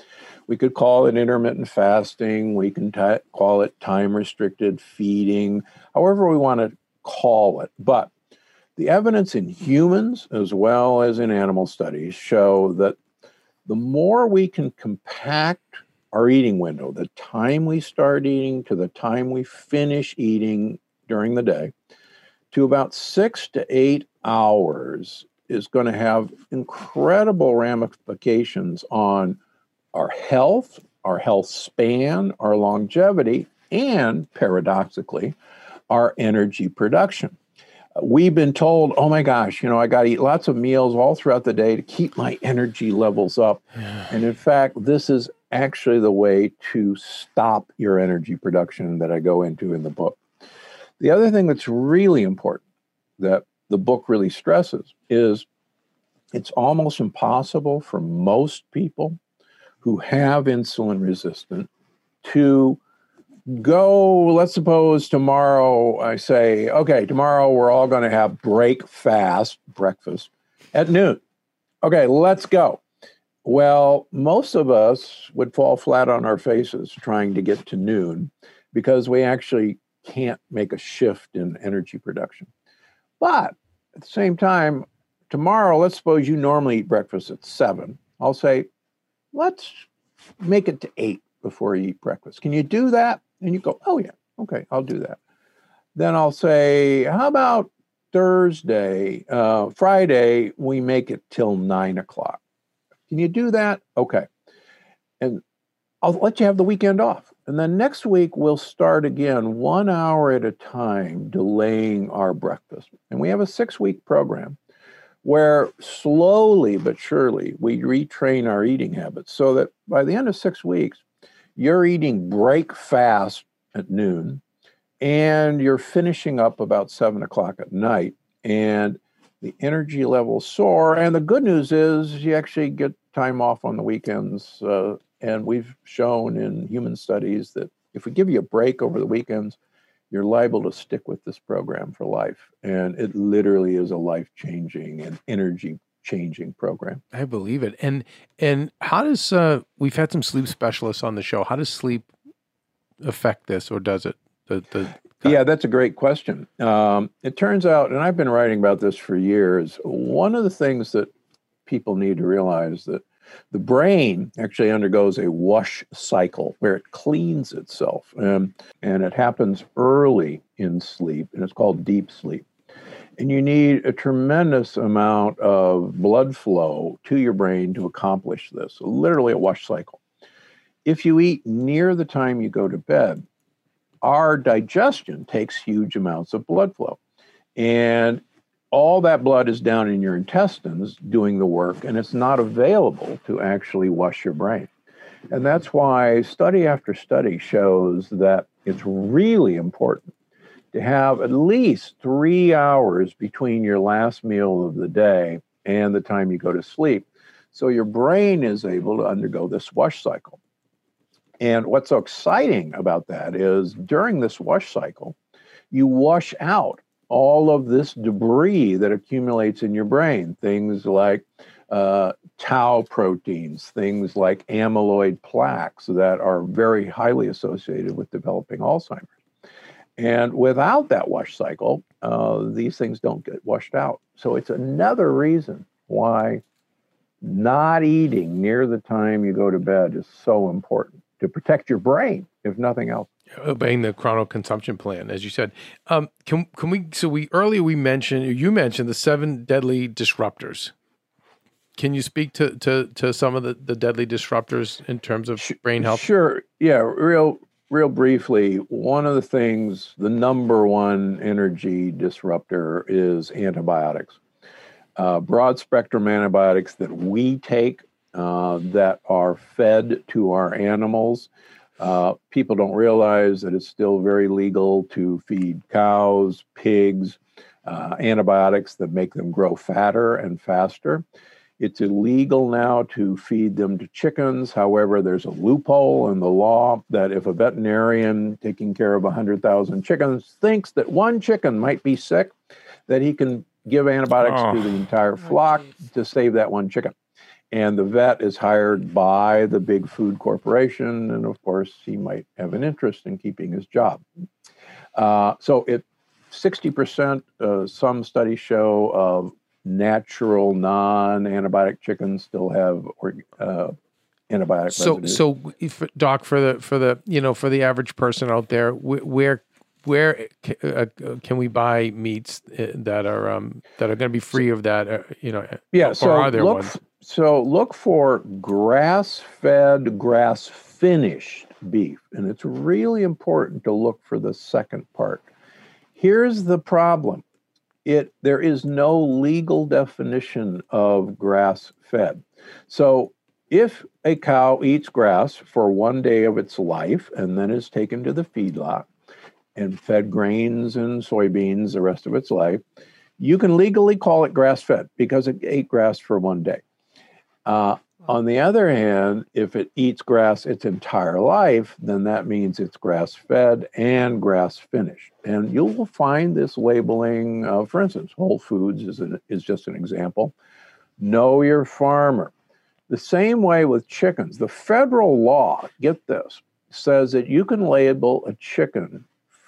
We could call it intermittent fasting. We can ti call it time restricted feeding, however we want to call it. But the evidence in humans as well as in animal studies show that the more we can compact our eating window, the time we start eating to the time we finish eating during the day, to about six to eight hours is going to have incredible ramifications on our health, our health span, our longevity, and paradoxically, our energy production. We've been told, oh my gosh, you know, I got to eat lots of meals all throughout the day to keep my energy levels up. And in fact, this is actually the way to stop your energy production that I go into in the book. The other thing that's really important that the book really stresses is it's almost impossible for most people who have insulin resistant to go let's suppose tomorrow i say okay tomorrow we're all going to have break fast breakfast at noon. Okay let's go. Well most of us would fall flat on our faces trying to get to noon because we actually can't make a shift in energy production. But at the same time tomorrow let's suppose you normally eat breakfast at seven. I'll say let's make it to eight before you eat breakfast. Can you do that? And you go oh yeah okay i'll do that. Then i'll say how about thursday uh, friday we make it till nine o'clock? Can you do that? Okay. And i'll let you have the weekend off and then next week we'll start again one hour at a time delaying our breakfast and we have a six week program where slowly but surely we retrain our eating habits so that by the end of six weeks, you're eating break fast at noon and you're finishing up about seven o'clock at night and the energy levels soar. And the good news is you actually get time off on the weekends. Uh, and we've shown in human studies that if we give you a break over the weekends, you're liable to stick with this program for life. And it literally is a life changing and energy changing program. I believe it. And and how does uh we've had some sleep specialists on the show. How does sleep affect this or does it The the Yeah, that's a great question. Um, it turns out, and I've been writing about this for years. One of the things that people need to realize that the brain actually undergoes a wash cycle where it cleans itself, um, and it happens early in sleep, and it's called deep sleep. And you need a tremendous amount of blood flow to your brain to accomplish this. Literally a wash cycle. If you eat near the time you go to bed, our digestion takes huge amounts of blood flow. And all that blood is down in your intestines doing the work, and it's not available to actually wash your brain. And that's why study after study shows that it's really important to have at least three hours between your last meal of the day and the time you go to sleep. So your brain is able to undergo this wash cycle. And what's so exciting about that is during this wash cycle, you wash out all of this debris that accumulates in your brain, things like uh, tau proteins, things like amyloid plaques that are very highly associated with developing Alzheimer's. And without that wash cycle, uh, these things don't get washed out. So it's another reason why not eating near the time you go to bed is so important to protect your brain, if nothing else obeying the chrono consumption plan, as you said. Um, can can we? So we earlier we mentioned you mentioned the seven deadly disruptors. Can you speak to to, to some of the, the deadly disruptors in terms of brain health? Sure. Yeah. Real real briefly. One of the things, the number one energy disruptor is antibiotics. Uh, broad spectrum antibiotics that we take uh, that are fed to our animals uh, people don't realize that it's still very legal to feed cows, pigs, uh, antibiotics that make them grow fatter and faster. It's illegal now to feed them to chickens. However, there's a loophole in the law that if a veterinarian taking care of 100,000 chickens thinks that one chicken might be sick, that he can give antibiotics oh. to the entire flock oh, to save that one chicken and the vet is hired by the big food corporation and of course he might have an interest in keeping his job uh, so it 60% uh, some studies show of natural non-antibiotic chickens still have uh, antibiotic so residue. so if, doc for the for the you know for the average person out there where where uh, can we buy meats uh, that are um, that are going to be free of that? Uh, you know, yeah. So are there look, ones? So look for grass-fed, grass-finished beef, and it's really important to look for the second part. Here's the problem: it there is no legal definition of grass-fed. So if a cow eats grass for one day of its life and then is taken to the feedlot and fed grains and soybeans the rest of its life, you can legally call it grass fed because it ate grass for one day. Uh, on the other hand, if it eats grass its entire life, then that means it's grass fed and grass finished. And you will find this labeling, uh, for instance, Whole Foods is, an, is just an example. Know your farmer. The same way with chickens. The federal law, get this, says that you can label a chicken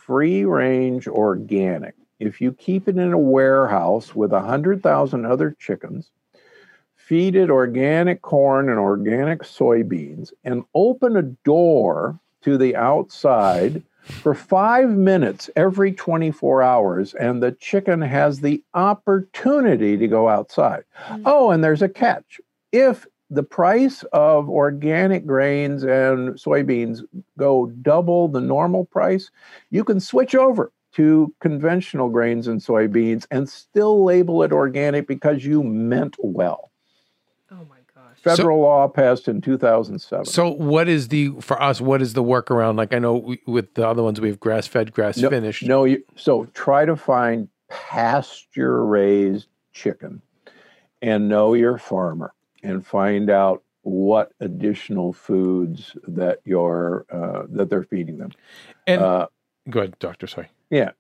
free range organic. If you keep it in a warehouse with 100,000 other chickens, feed it organic corn and organic soybeans, and open a door to the outside for five minutes every 24 hours, and the chicken has the opportunity to go outside. Mm-hmm. Oh, and there's a catch. If the price of organic grains and soybeans go double the normal price, you can switch over to conventional grains and soybeans and still label it organic because you meant well. Oh my gosh. Federal so, law passed in 2007. So what is the for us what is the workaround like I know we, with the other ones we have grass fed, grass no, finished. No, you, so try to find pasture raised chicken and know your farmer and find out what additional foods that you're uh, that they're feeding them. And uh, go ahead, doctor. Sorry. Yeah,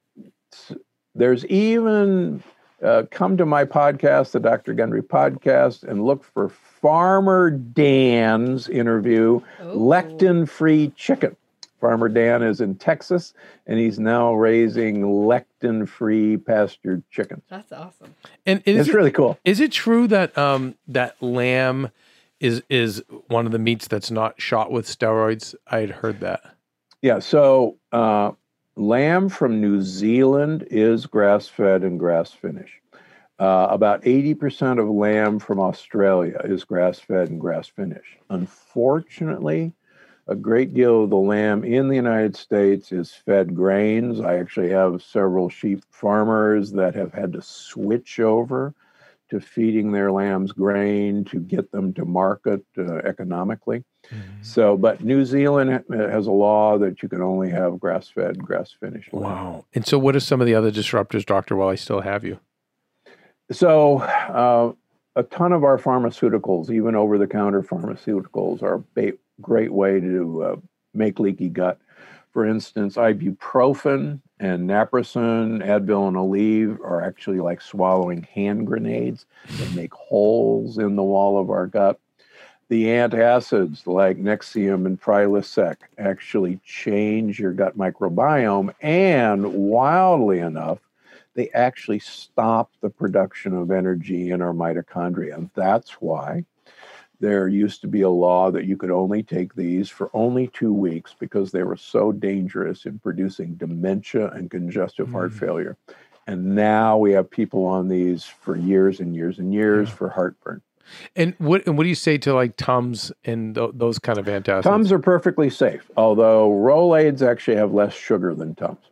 there's even uh, come to my podcast, the Dr. Gundry podcast, and look for Farmer Dan's interview, lectin-free chicken. Farmer Dan is in Texas, and he's now raising lectin-free pastured chickens. That's awesome. And is It's it, really cool. is it true that um that lamb is is one of the meats that's not shot with steroids? I had heard that. Yeah. So uh, lamb from New Zealand is grass-fed and grass-finished. Uh, about 80% of lamb from Australia is grass-fed and grass-finished. Unfortunately, a great deal of the lamb in the United States is fed grains. I actually have several sheep farmers that have had to switch over to feeding their lambs grain to get them to market uh, economically. So, but New Zealand has a law that you can only have grass fed, grass finished. Wow. And so, what are some of the other disruptors, Doctor? While I still have you, So, uh, a ton of our pharmaceuticals, even over the counter pharmaceuticals, are ba- great way to uh, make leaky gut. For instance, ibuprofen and naproxen, Advil, and Aleve are actually like swallowing hand grenades that make holes in the wall of our gut. The antacids like Nexium and Prilosec actually change your gut microbiome, and wildly enough, they actually stop the production of energy in our mitochondria. And that's why there used to be a law that you could only take these for only two weeks because they were so dangerous in producing dementia and congestive heart mm. failure. And now we have people on these for years and years and years for heartburn. and what and what do you say to like Tums and th- those kind of antacids? Tums are perfectly safe, although Rolaids actually have less sugar than Tums.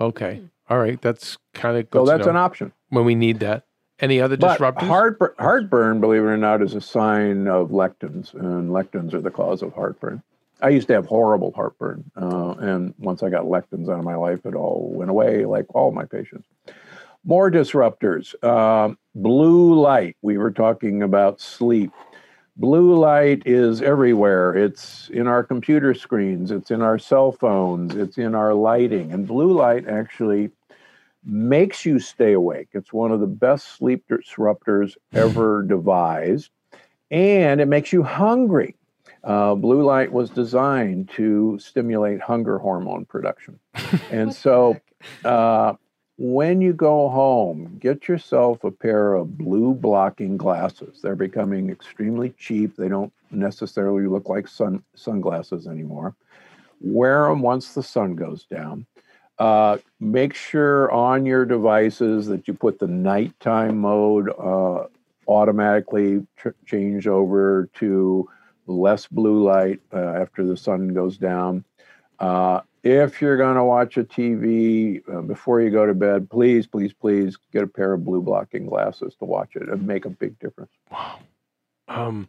Okay. Mm. All right. That's kind of So good to that's know an option. when we need that. Any other But disruptors? heartburn, heartburn, believe it or not, is a sign of lectins, and lectins are the cause of heartburn. I used to have horrible heartburn, uh, and once I got lectins out of my life, it all went away, like all my patients. More disruptors. Um, blue light. We were talking about sleep. Blue light is everywhere. It's in our computer screens, it's in our cell phones, it's in our lighting. And blue light actually makes you stay awake. It's one of the best sleep disruptors ever devised, and it makes you hungry. Uh, blue light was designed to stimulate hunger hormone production. (laughs) And so, uh, when you go home, get yourself a pair of blue blocking glasses. They're becoming extremely cheap. They don't necessarily look like sun sunglasses anymore. Wear them once the sun goes down. Uh, make sure on your devices that you put the nighttime mode uh, automatically tr- change over to less blue light uh, after the sun goes down. Uh, if you're going to watch a TV uh, before you go to bed, please, please, please get a pair of blue blocking glasses to watch it and make a big difference. Wow. Um,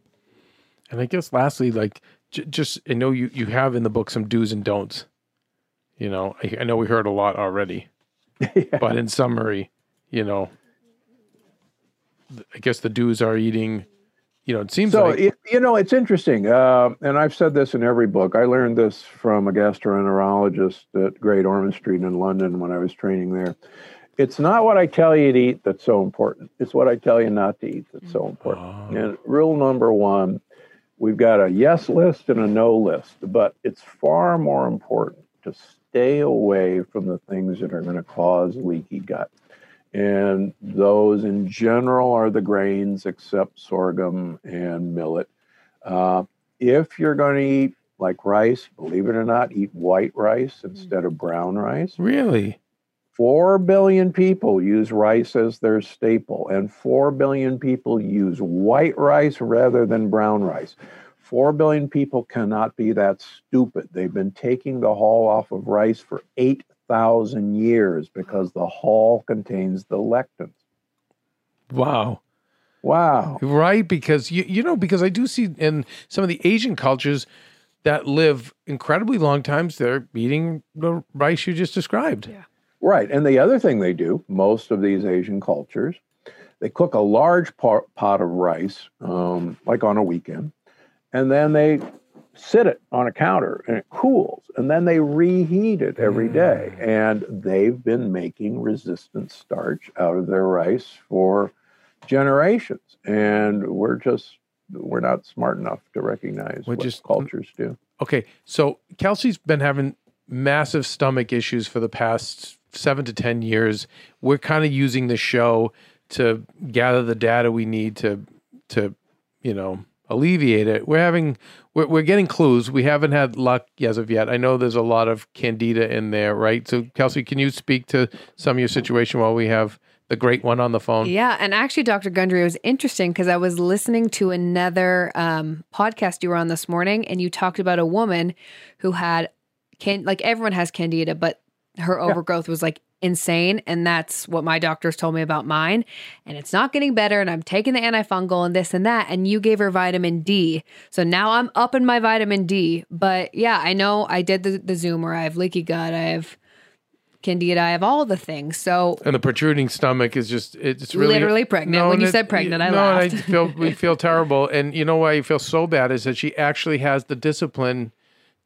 and I guess lastly, like j- just I know you you have in the book some do's and don'ts. You know, I, I know we heard a lot already, (laughs) but in summary, you know, I guess the do's are eating. You know, it seems So like it, you know, it's interesting, uh, and I've said this in every book. I learned this from a gastroenterologist at Great Ormond Street in London when I was training there. It's not what I tell you to eat that's so important. It's what I tell you not to eat that's so important. Oh. And rule number one, we've got a yes list and a no list, but it's far more important to stay away from the things that are going to cause leaky gut. And those in general are the grains except sorghum and millet. Uh, if you're going to eat like rice, believe it or not, eat white rice instead of brown rice. really. Four billion people use rice as their staple, and four billion people use white rice rather than brown rice. Four billion people cannot be that stupid. They've been taking the hull off of rice for 8,000 years because the hull contains the lectins. Wow. Wow. Right, because you you know because I do see in some of the Asian cultures that live incredibly long times, they're eating the rice you just described. Yeah. Right. And the other thing they do, most of these Asian cultures, they cook a large pot, pot of rice, um, like on a weekend, and then they sit it on a counter and it cools, and then they reheat it every day. Mm. And they've been making resistant starch out of their rice for generations. And we're just, we're not smart enough to recognize We're what just- cultures do. Okay, so Kelsey's been having massive stomach issues for the past seven to 10 years. We're kind of using the show to gather the data we need to, to, you know, alleviate it. We're having, we're, we're getting clues. We haven't had luck as of yet. I know there's a lot of candida in there, right? So, Kelsey, can you speak to some of your situation while we have the great one on the phone? Yeah, and actually, Dr. Gundry, it was interesting because I was listening to another um, podcast you were on this morning, and you talked about a woman who had can like everyone has candida, but her overgrowth was like insane, and that's what my doctors told me about mine. And it's not getting better, and I'm taking the antifungal and this and that. And you gave her vitamin D, so now I'm up in my vitamin D. But yeah, I know I did the the Zoom where I have leaky gut, I have candida, I have all the things. So And the protruding stomach is just it's really Literally pregnant. When you and said pregnant, I no, laughed. I feel (laughs) we feel terrible. And you know why you feel so bad is that she actually has the discipline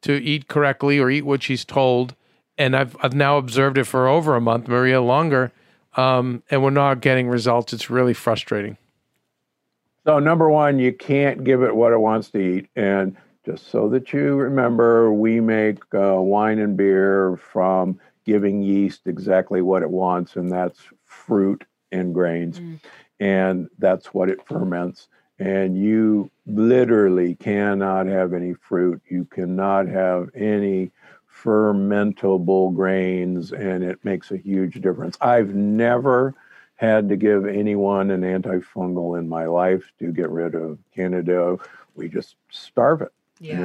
to eat correctly or eat what she's told. And I've I've now observed it for over a month, Maria longer, um, and we're not getting results. It's really frustrating. So, number one, you can't give it what it wants to eat. And just so that you remember, we make uh, wine and beer from giving yeast exactly what it wants, and that's fruit and grains. And that's what it ferments. And you literally cannot have any fruit. You cannot have any fermentable grains, and it makes a huge difference. I've never had to give anyone an antifungal in my life to get rid of Candida. We just starve it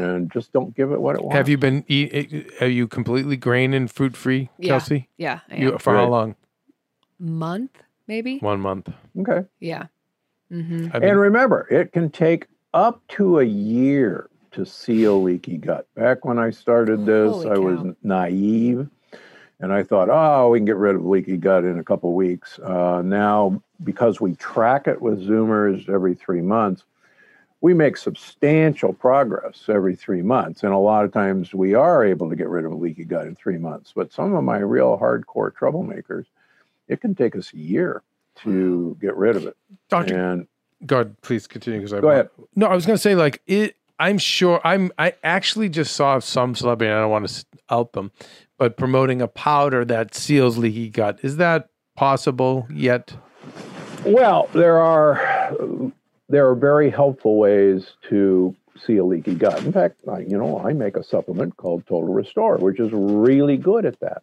and just don't give it what it wants. Have you been eat? Are you completely grain and fruit free, Kelsey? yeah, I You am. for how long? month maybe. One month. Okay. Yeah. hmm I mean, And remember, it can take up to a year to seal leaky gut. Back when I started this, Holy I was naive and I thought, oh, we can get rid of leaky gut in a couple of weeks. Uh, now, because we track it with zonulin every three months, we make substantial progress every three months. And a lot of times we are able to get rid of a leaky gut in three months. But some of my real hardcore troublemakers, it can take us a year to get rid of it. Doctor, And God, please continue because I Go ahead. No, I was going to say like it. I'm sure. I'm. I actually just saw some celebrity. I don't want to out them, but promoting a powder that seals leaky gut. Is that possible yet? Well, there are there are very helpful ways to seal leaky gut. In fact, I, you know, I make a supplement called Total Restore, which is really good at that.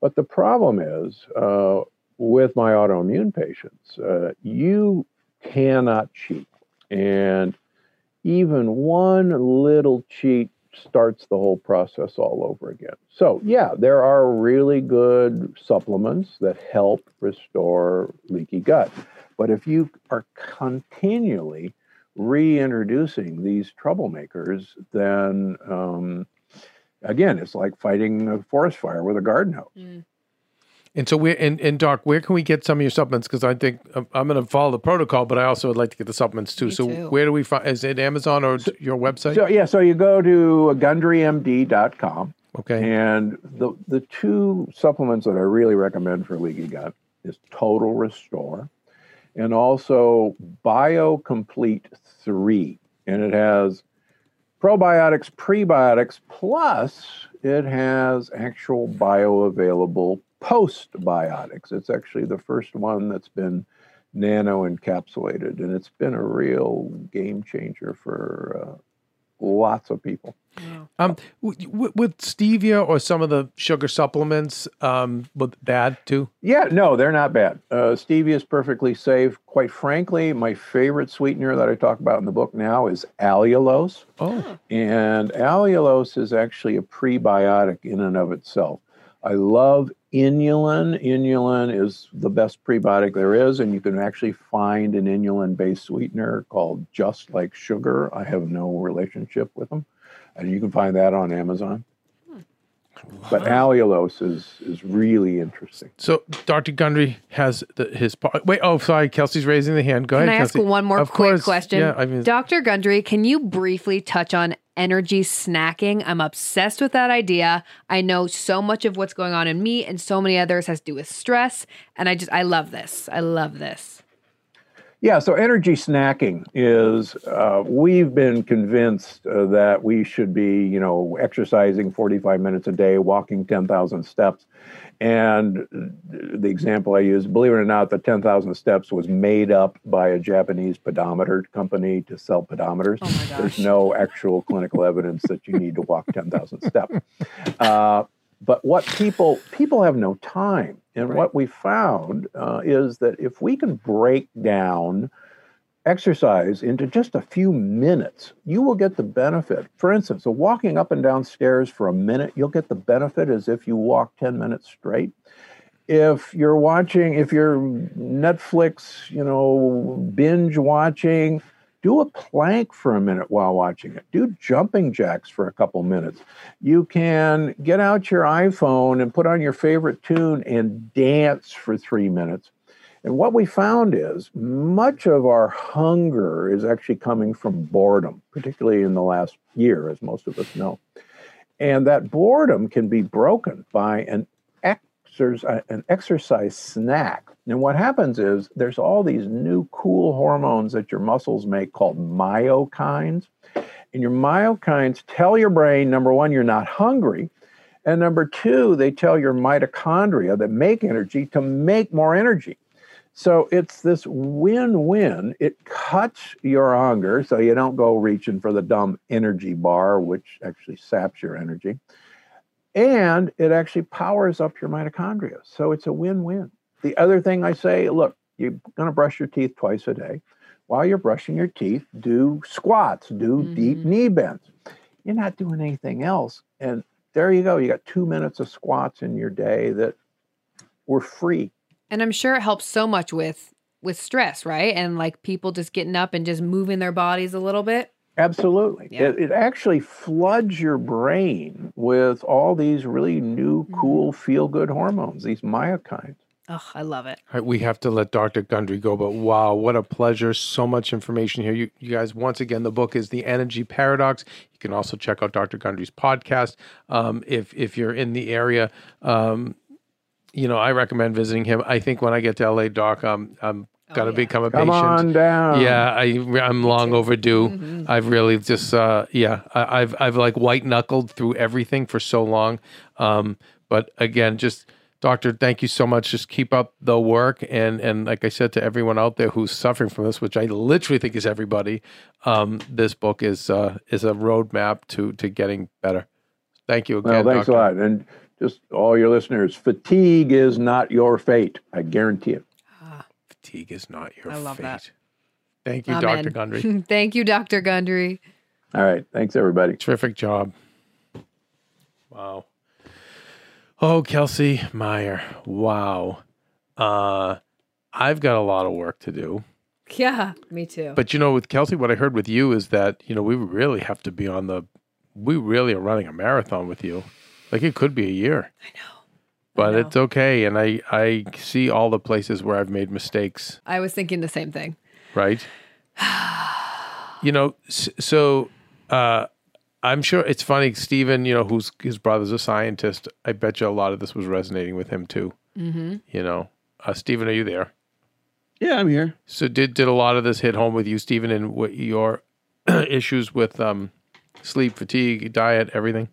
But the problem is uh, with my autoimmune patients, uh, you cannot cheat, and even one little cheat starts the whole process all over again. So, yeah, there are really good supplements that help restore leaky gut. But if you are continually reintroducing these troublemakers, then um, again, it's like fighting a forest fire with a garden hose. And so we're and, and Doc, where can we get some of your supplements? Because I think um, I'm, I'm going to follow the protocol, but I also would like to get the supplements too. Me so too. where do we find? Is it Amazon or your website? So, yeah, so you go to gundrymd.com. okay. And the the two supplements that I really recommend for leaky gut is Total Restore and also BioComplete 3. And it has probiotics, prebiotics, plus it has actual bioavailable postbiotics. It's actually the first one that's been nano encapsulated, and it's been a real game changer for uh, lots of people. Um, w- w- with stevia or some of the sugar supplements, um, with bad too. Yeah, no, they're not bad. Uh, stevia is perfectly safe. Quite frankly, my favorite sweetener that I talk about in the book now is allulose. Oh, And allulose is actually a prebiotic in and of itself. I love inulin. Inulin is the best prebiotic there is, and you can actually find an inulin based sweetener called Just Like Sugar. I have no relationship with them, and you can find that on Amazon. But allulose is, is really interesting. so Dr. Gundry has the, his part. Wait, oh, sorry, Kelsey's raising the hand. Go Can ahead, I ask Kelsey. one more Of quick course. question? Yeah, I mean, Dr. Gundry, can you briefly touch on energy snacking? I'm obsessed with that idea. I know so much of what's going on in me and so many others has to do with stress. And I just, I love this. I love this. Yeah, so energy snacking is, uh, we've been convinced uh, that we should be, you know, exercising 45 minutes a day, walking 10,000 steps. And the example I use, believe it or not, the 10,000 steps was made up by a Japanese pedometer company to sell pedometers. Oh. There's no actual clinical evidence that you need to walk 10,000 steps. Uh, but what people people have no time, and Right. what we found uh, is that if we can break down exercise into just a few minutes, you will get the benefit. For instance, so walking up and down stairs for a minute, you'll get the benefit as if you walk 10 minutes straight. If you're watching, if you're Netflix, you know, binge watching, do a plank for a minute while watching it. Do jumping jacks for a couple minutes. You can get out your iPhone and put on your favorite tune and dance for three minutes. And what we found is much of our hunger is actually coming from boredom, particularly in the last year, as most of us know. And that boredom can be broken by an exercise, an exercise snack. And what happens is there's all these new cool hormones that your muscles make called myokines. And your myokines tell your brain, number one, you're not hungry. And number two, they tell your mitochondria that make energy to make more energy. So it's this win win. It cuts your hunger so you don't go reaching for the dumb energy bar, which actually saps your energy. And it actually powers up your mitochondria. So it's a win win. The other thing I say look, you're going to brush your teeth twice a day. While you're brushing your teeth, do squats, do deep Mhm. knee bends. You're not doing anything else. And there you go. You got two minutes of squats in your day that were free. And I'm sure it helps so much with with stress, right? And like people just getting up and just moving their bodies a little bit. Absolutely. Yeah. It, it actually floods your brain with all these really new, Mm-hmm. cool, feel good hormones, these myokines. Oh, I love it. All right, we have to let Dr. Gundry go, but wow, what a pleasure. So much information here. You, you guys, once again, the book is The Energy Paradox. You can also check out Dr. Gundry's podcast. Um, if, if you're in the area, um, you know, I recommend visiting him. I think when I get to LA, Doc, I'm, I'm going to yeah. become a Come patient. on down. Yeah, I I'm long overdue. Mhm. I've really just uh yeah, I, I've I've like white knuckled through everything for so long. Um but again, just doctor, thank you so much. Just keep up the work and and like I said to everyone out there who's suffering from this, which I literally think is everybody, um this book is uh is a roadmap to to getting better. Thank you Well, again. thanks doctor. a lot. And just all your listeners, fatigue is not your fate. I guarantee it. Fatigue is not your I love fate. that. Thank you, amen. Dr. Gundry. (laughs) Thank you, Dr. Gundry. All right. Thanks, everybody. Terrific job. Wow. Oh, Kelsey Meyer. Wow. Uh, I've got a lot of work to do. Yeah, me too. But you know, with Kelsey, what I heard with you is that, you know, we really have to be on the, we really are running a marathon with you. Like it could be a year. I know. But know. it's okay. And I, I see all the places where I've made mistakes, I was thinking the same thing. right? you know, so uh, I'm sure it's funny. Stephen, you know, who's his brother's a scientist. I bet you a lot of this was resonating with him too. Mm-hmm. You know, uh, Stephen, are you there? Yeah, I'm here. So did did a lot of this hit home with you, Stephen, and what your (clears throat) issues with um, sleep, fatigue, diet, everything?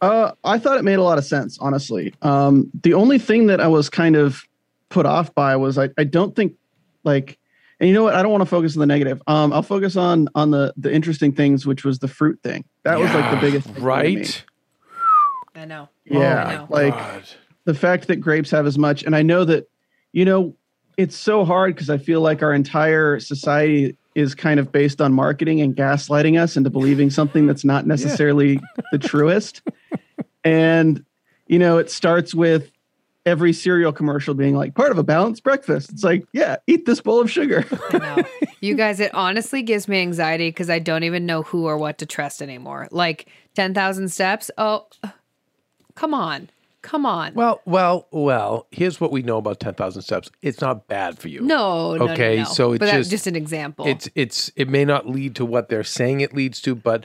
Uh, I thought it made a lot of sense, honestly. Um, the only thing that I was kind of put off by was I, I don't think like, and you know what? I don't want to focus on the negative. Um, I'll focus on on the the interesting things, which was the fruit thing. That was like the biggest thing right. I know. Yeah, I know. like God. the fact that grapes have as much, and I know that, you know, it's so hard because I feel like our entire society is kind of based on marketing and gaslighting us into believing something that's not necessarily the truest. And, you know, it starts with every cereal commercial being like part of a balanced breakfast. It's like, yeah, eat this bowl of sugar. I know. You guys, it honestly gives me anxiety because I don't even know who or what to trust anymore. Like 10,000 steps. Oh, come on. Come on. Well, well, well. Here's what we know about ten thousand steps. It's not bad for you. no, no, no, Okay, no. so it's but that's just- just an example. it's it's it may not lead to what they're saying it leads to, but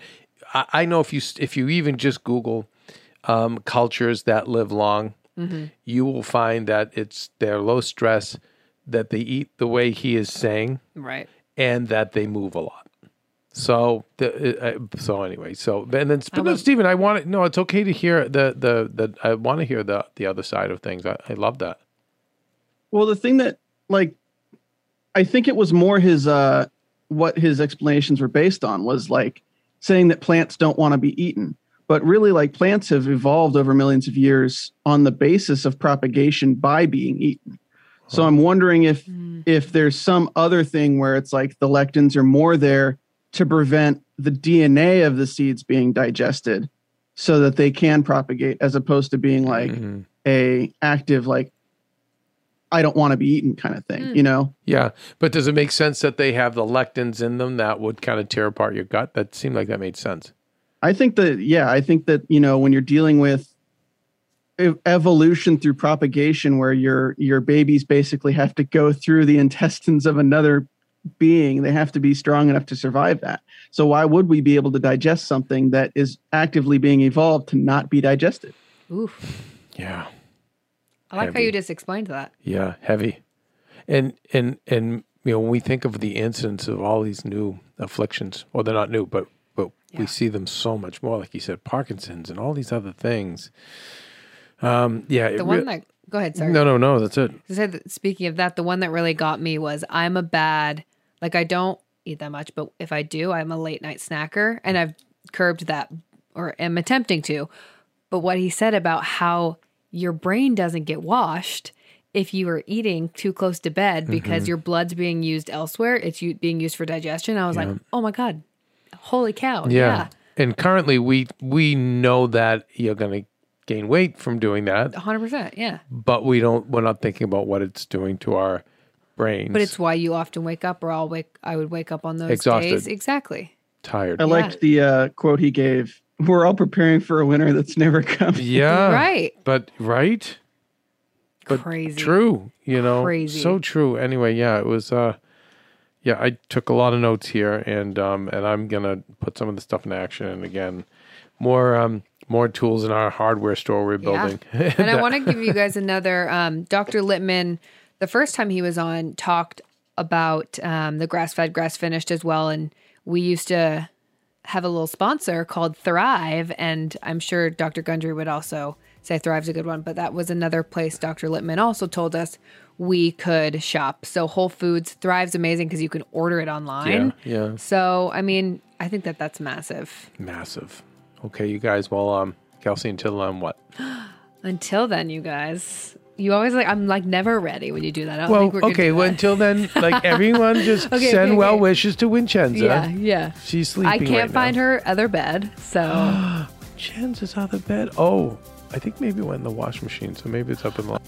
I, I know if you if you even just Google um, cultures that live long, Mm-hmm. you will find that it's they're low stress, that they eat the way he is saying Right. and that they move a lot. So, the, uh, uh, so anyway, so and then but no, Stephen, I want to no, it's okay to hear the the the I want to hear the the other side of things. I, I love that. Well, the thing that like I think it was more his uh what his explanations were based on was like saying that plants don't want to be eaten. But really like plants have evolved over millions of years on the basis of propagation by being eaten. So I'm wondering if if there's some other thing where it's like the lectins are more there to prevent the DNA of the seeds being digested so that they can propagate as opposed to being like Mhm. a active like I don't want to be eaten kind of thing, you know? Yeah, but does it make sense that they have the lectins in them that would kind of tear apart your gut? That seemed like that made sense. I think that yeah, I think that you know when you're dealing with evolution through propagation where your your babies basically have to go through the intestines of another being, they have to be strong enough to survive that. So why would we be able to digest something that is actively being evolved to not be digested? Oof. Yeah. I like how you just explained that. Yeah, heavy. And and and you know, when we think of the incidence of all these new afflictions, well they're not new, but but we see them so much more, like you said, Parkinson's and all these other things. Um yeah, The rea- one that go ahead, sorry. No, no, no, that's it. I said that- speaking of that, the one that really got me was I'm a bad like I don't eat that much, but if I do, I'm a late night snacker and I've curbed that or am attempting to. But what he said about how your brain doesn't get washed if you are eating too close to bed because Mm-hmm. your blood's being used elsewhere, it's u- being used for digestion. I was like, "Oh my god. Holy cow." Yeah. And currently we we know that you're gonna gain weight from doing that, 100%. Yeah. but we don't we're not thinking about what it's doing to our brains. But it's why you often wake up or I'll wake I would wake up on those Exhausted. days. Exactly. tired. I liked the uh, quote he gave. We're all preparing for a winter that's never coming. (laughs) yeah. Right. But right? But Crazy. True, you know, Crazy. so true. Anyway, yeah, it was. uh Yeah, I took a lot of notes here, and um and I'm gonna put some of the stuff in action. And again, more um more tools in our hardware store we're building. (laughs) and I want to give you guys another. Um, Dr. Littman, the first time he was on, talked about um, the grass fed, grass finished as well. And we used to have a little sponsor called Thrive. And I'm sure Dr. Gundry would also say Thrive's a good one. But that was another place Dr. Littman also told us we could shop. So Whole Foods, Thrive's amazing because you can order it online. yeah, yeah, So, I mean, I think that that's massive. massive. Okay, you guys. Well, um, Kelsey, until um, what? (gasps) Until then, you guys, you always like, I'm like never ready when you do that. I Well, okay. Well, until then, (laughs) like everyone, just (laughs) Okay, send okay, well okay. wishes to Vincenza. Yeah, yeah. She's sleeping. I can't right find now. her other bed, so (gasps) Vincenza's out of bed. Oh, I think maybe it went in the wash machine, so maybe it's up in the.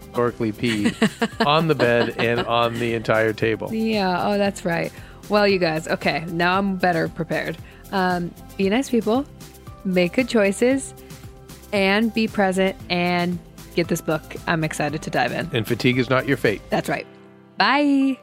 Historically peed (laughs) on the bed and on the entire table. yeah. Oh, that's right. Well, you guys, okay, now I'm better prepared. Um, be nice people, make good choices, and be present and get this book. I'm excited to dive in. And fatigue is not your fate. That's right. Bye.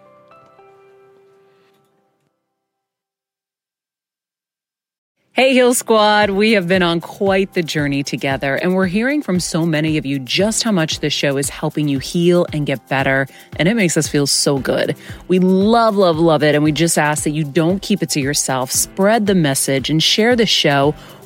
Hey, Heal Squad. We have been on quite the journey together, and we're hearing from so many of you just how much this show is helping you heal and get better, and it makes us feel so good. We love, love, love it, and we just ask that you don't keep it to yourself. Spread the message and share the show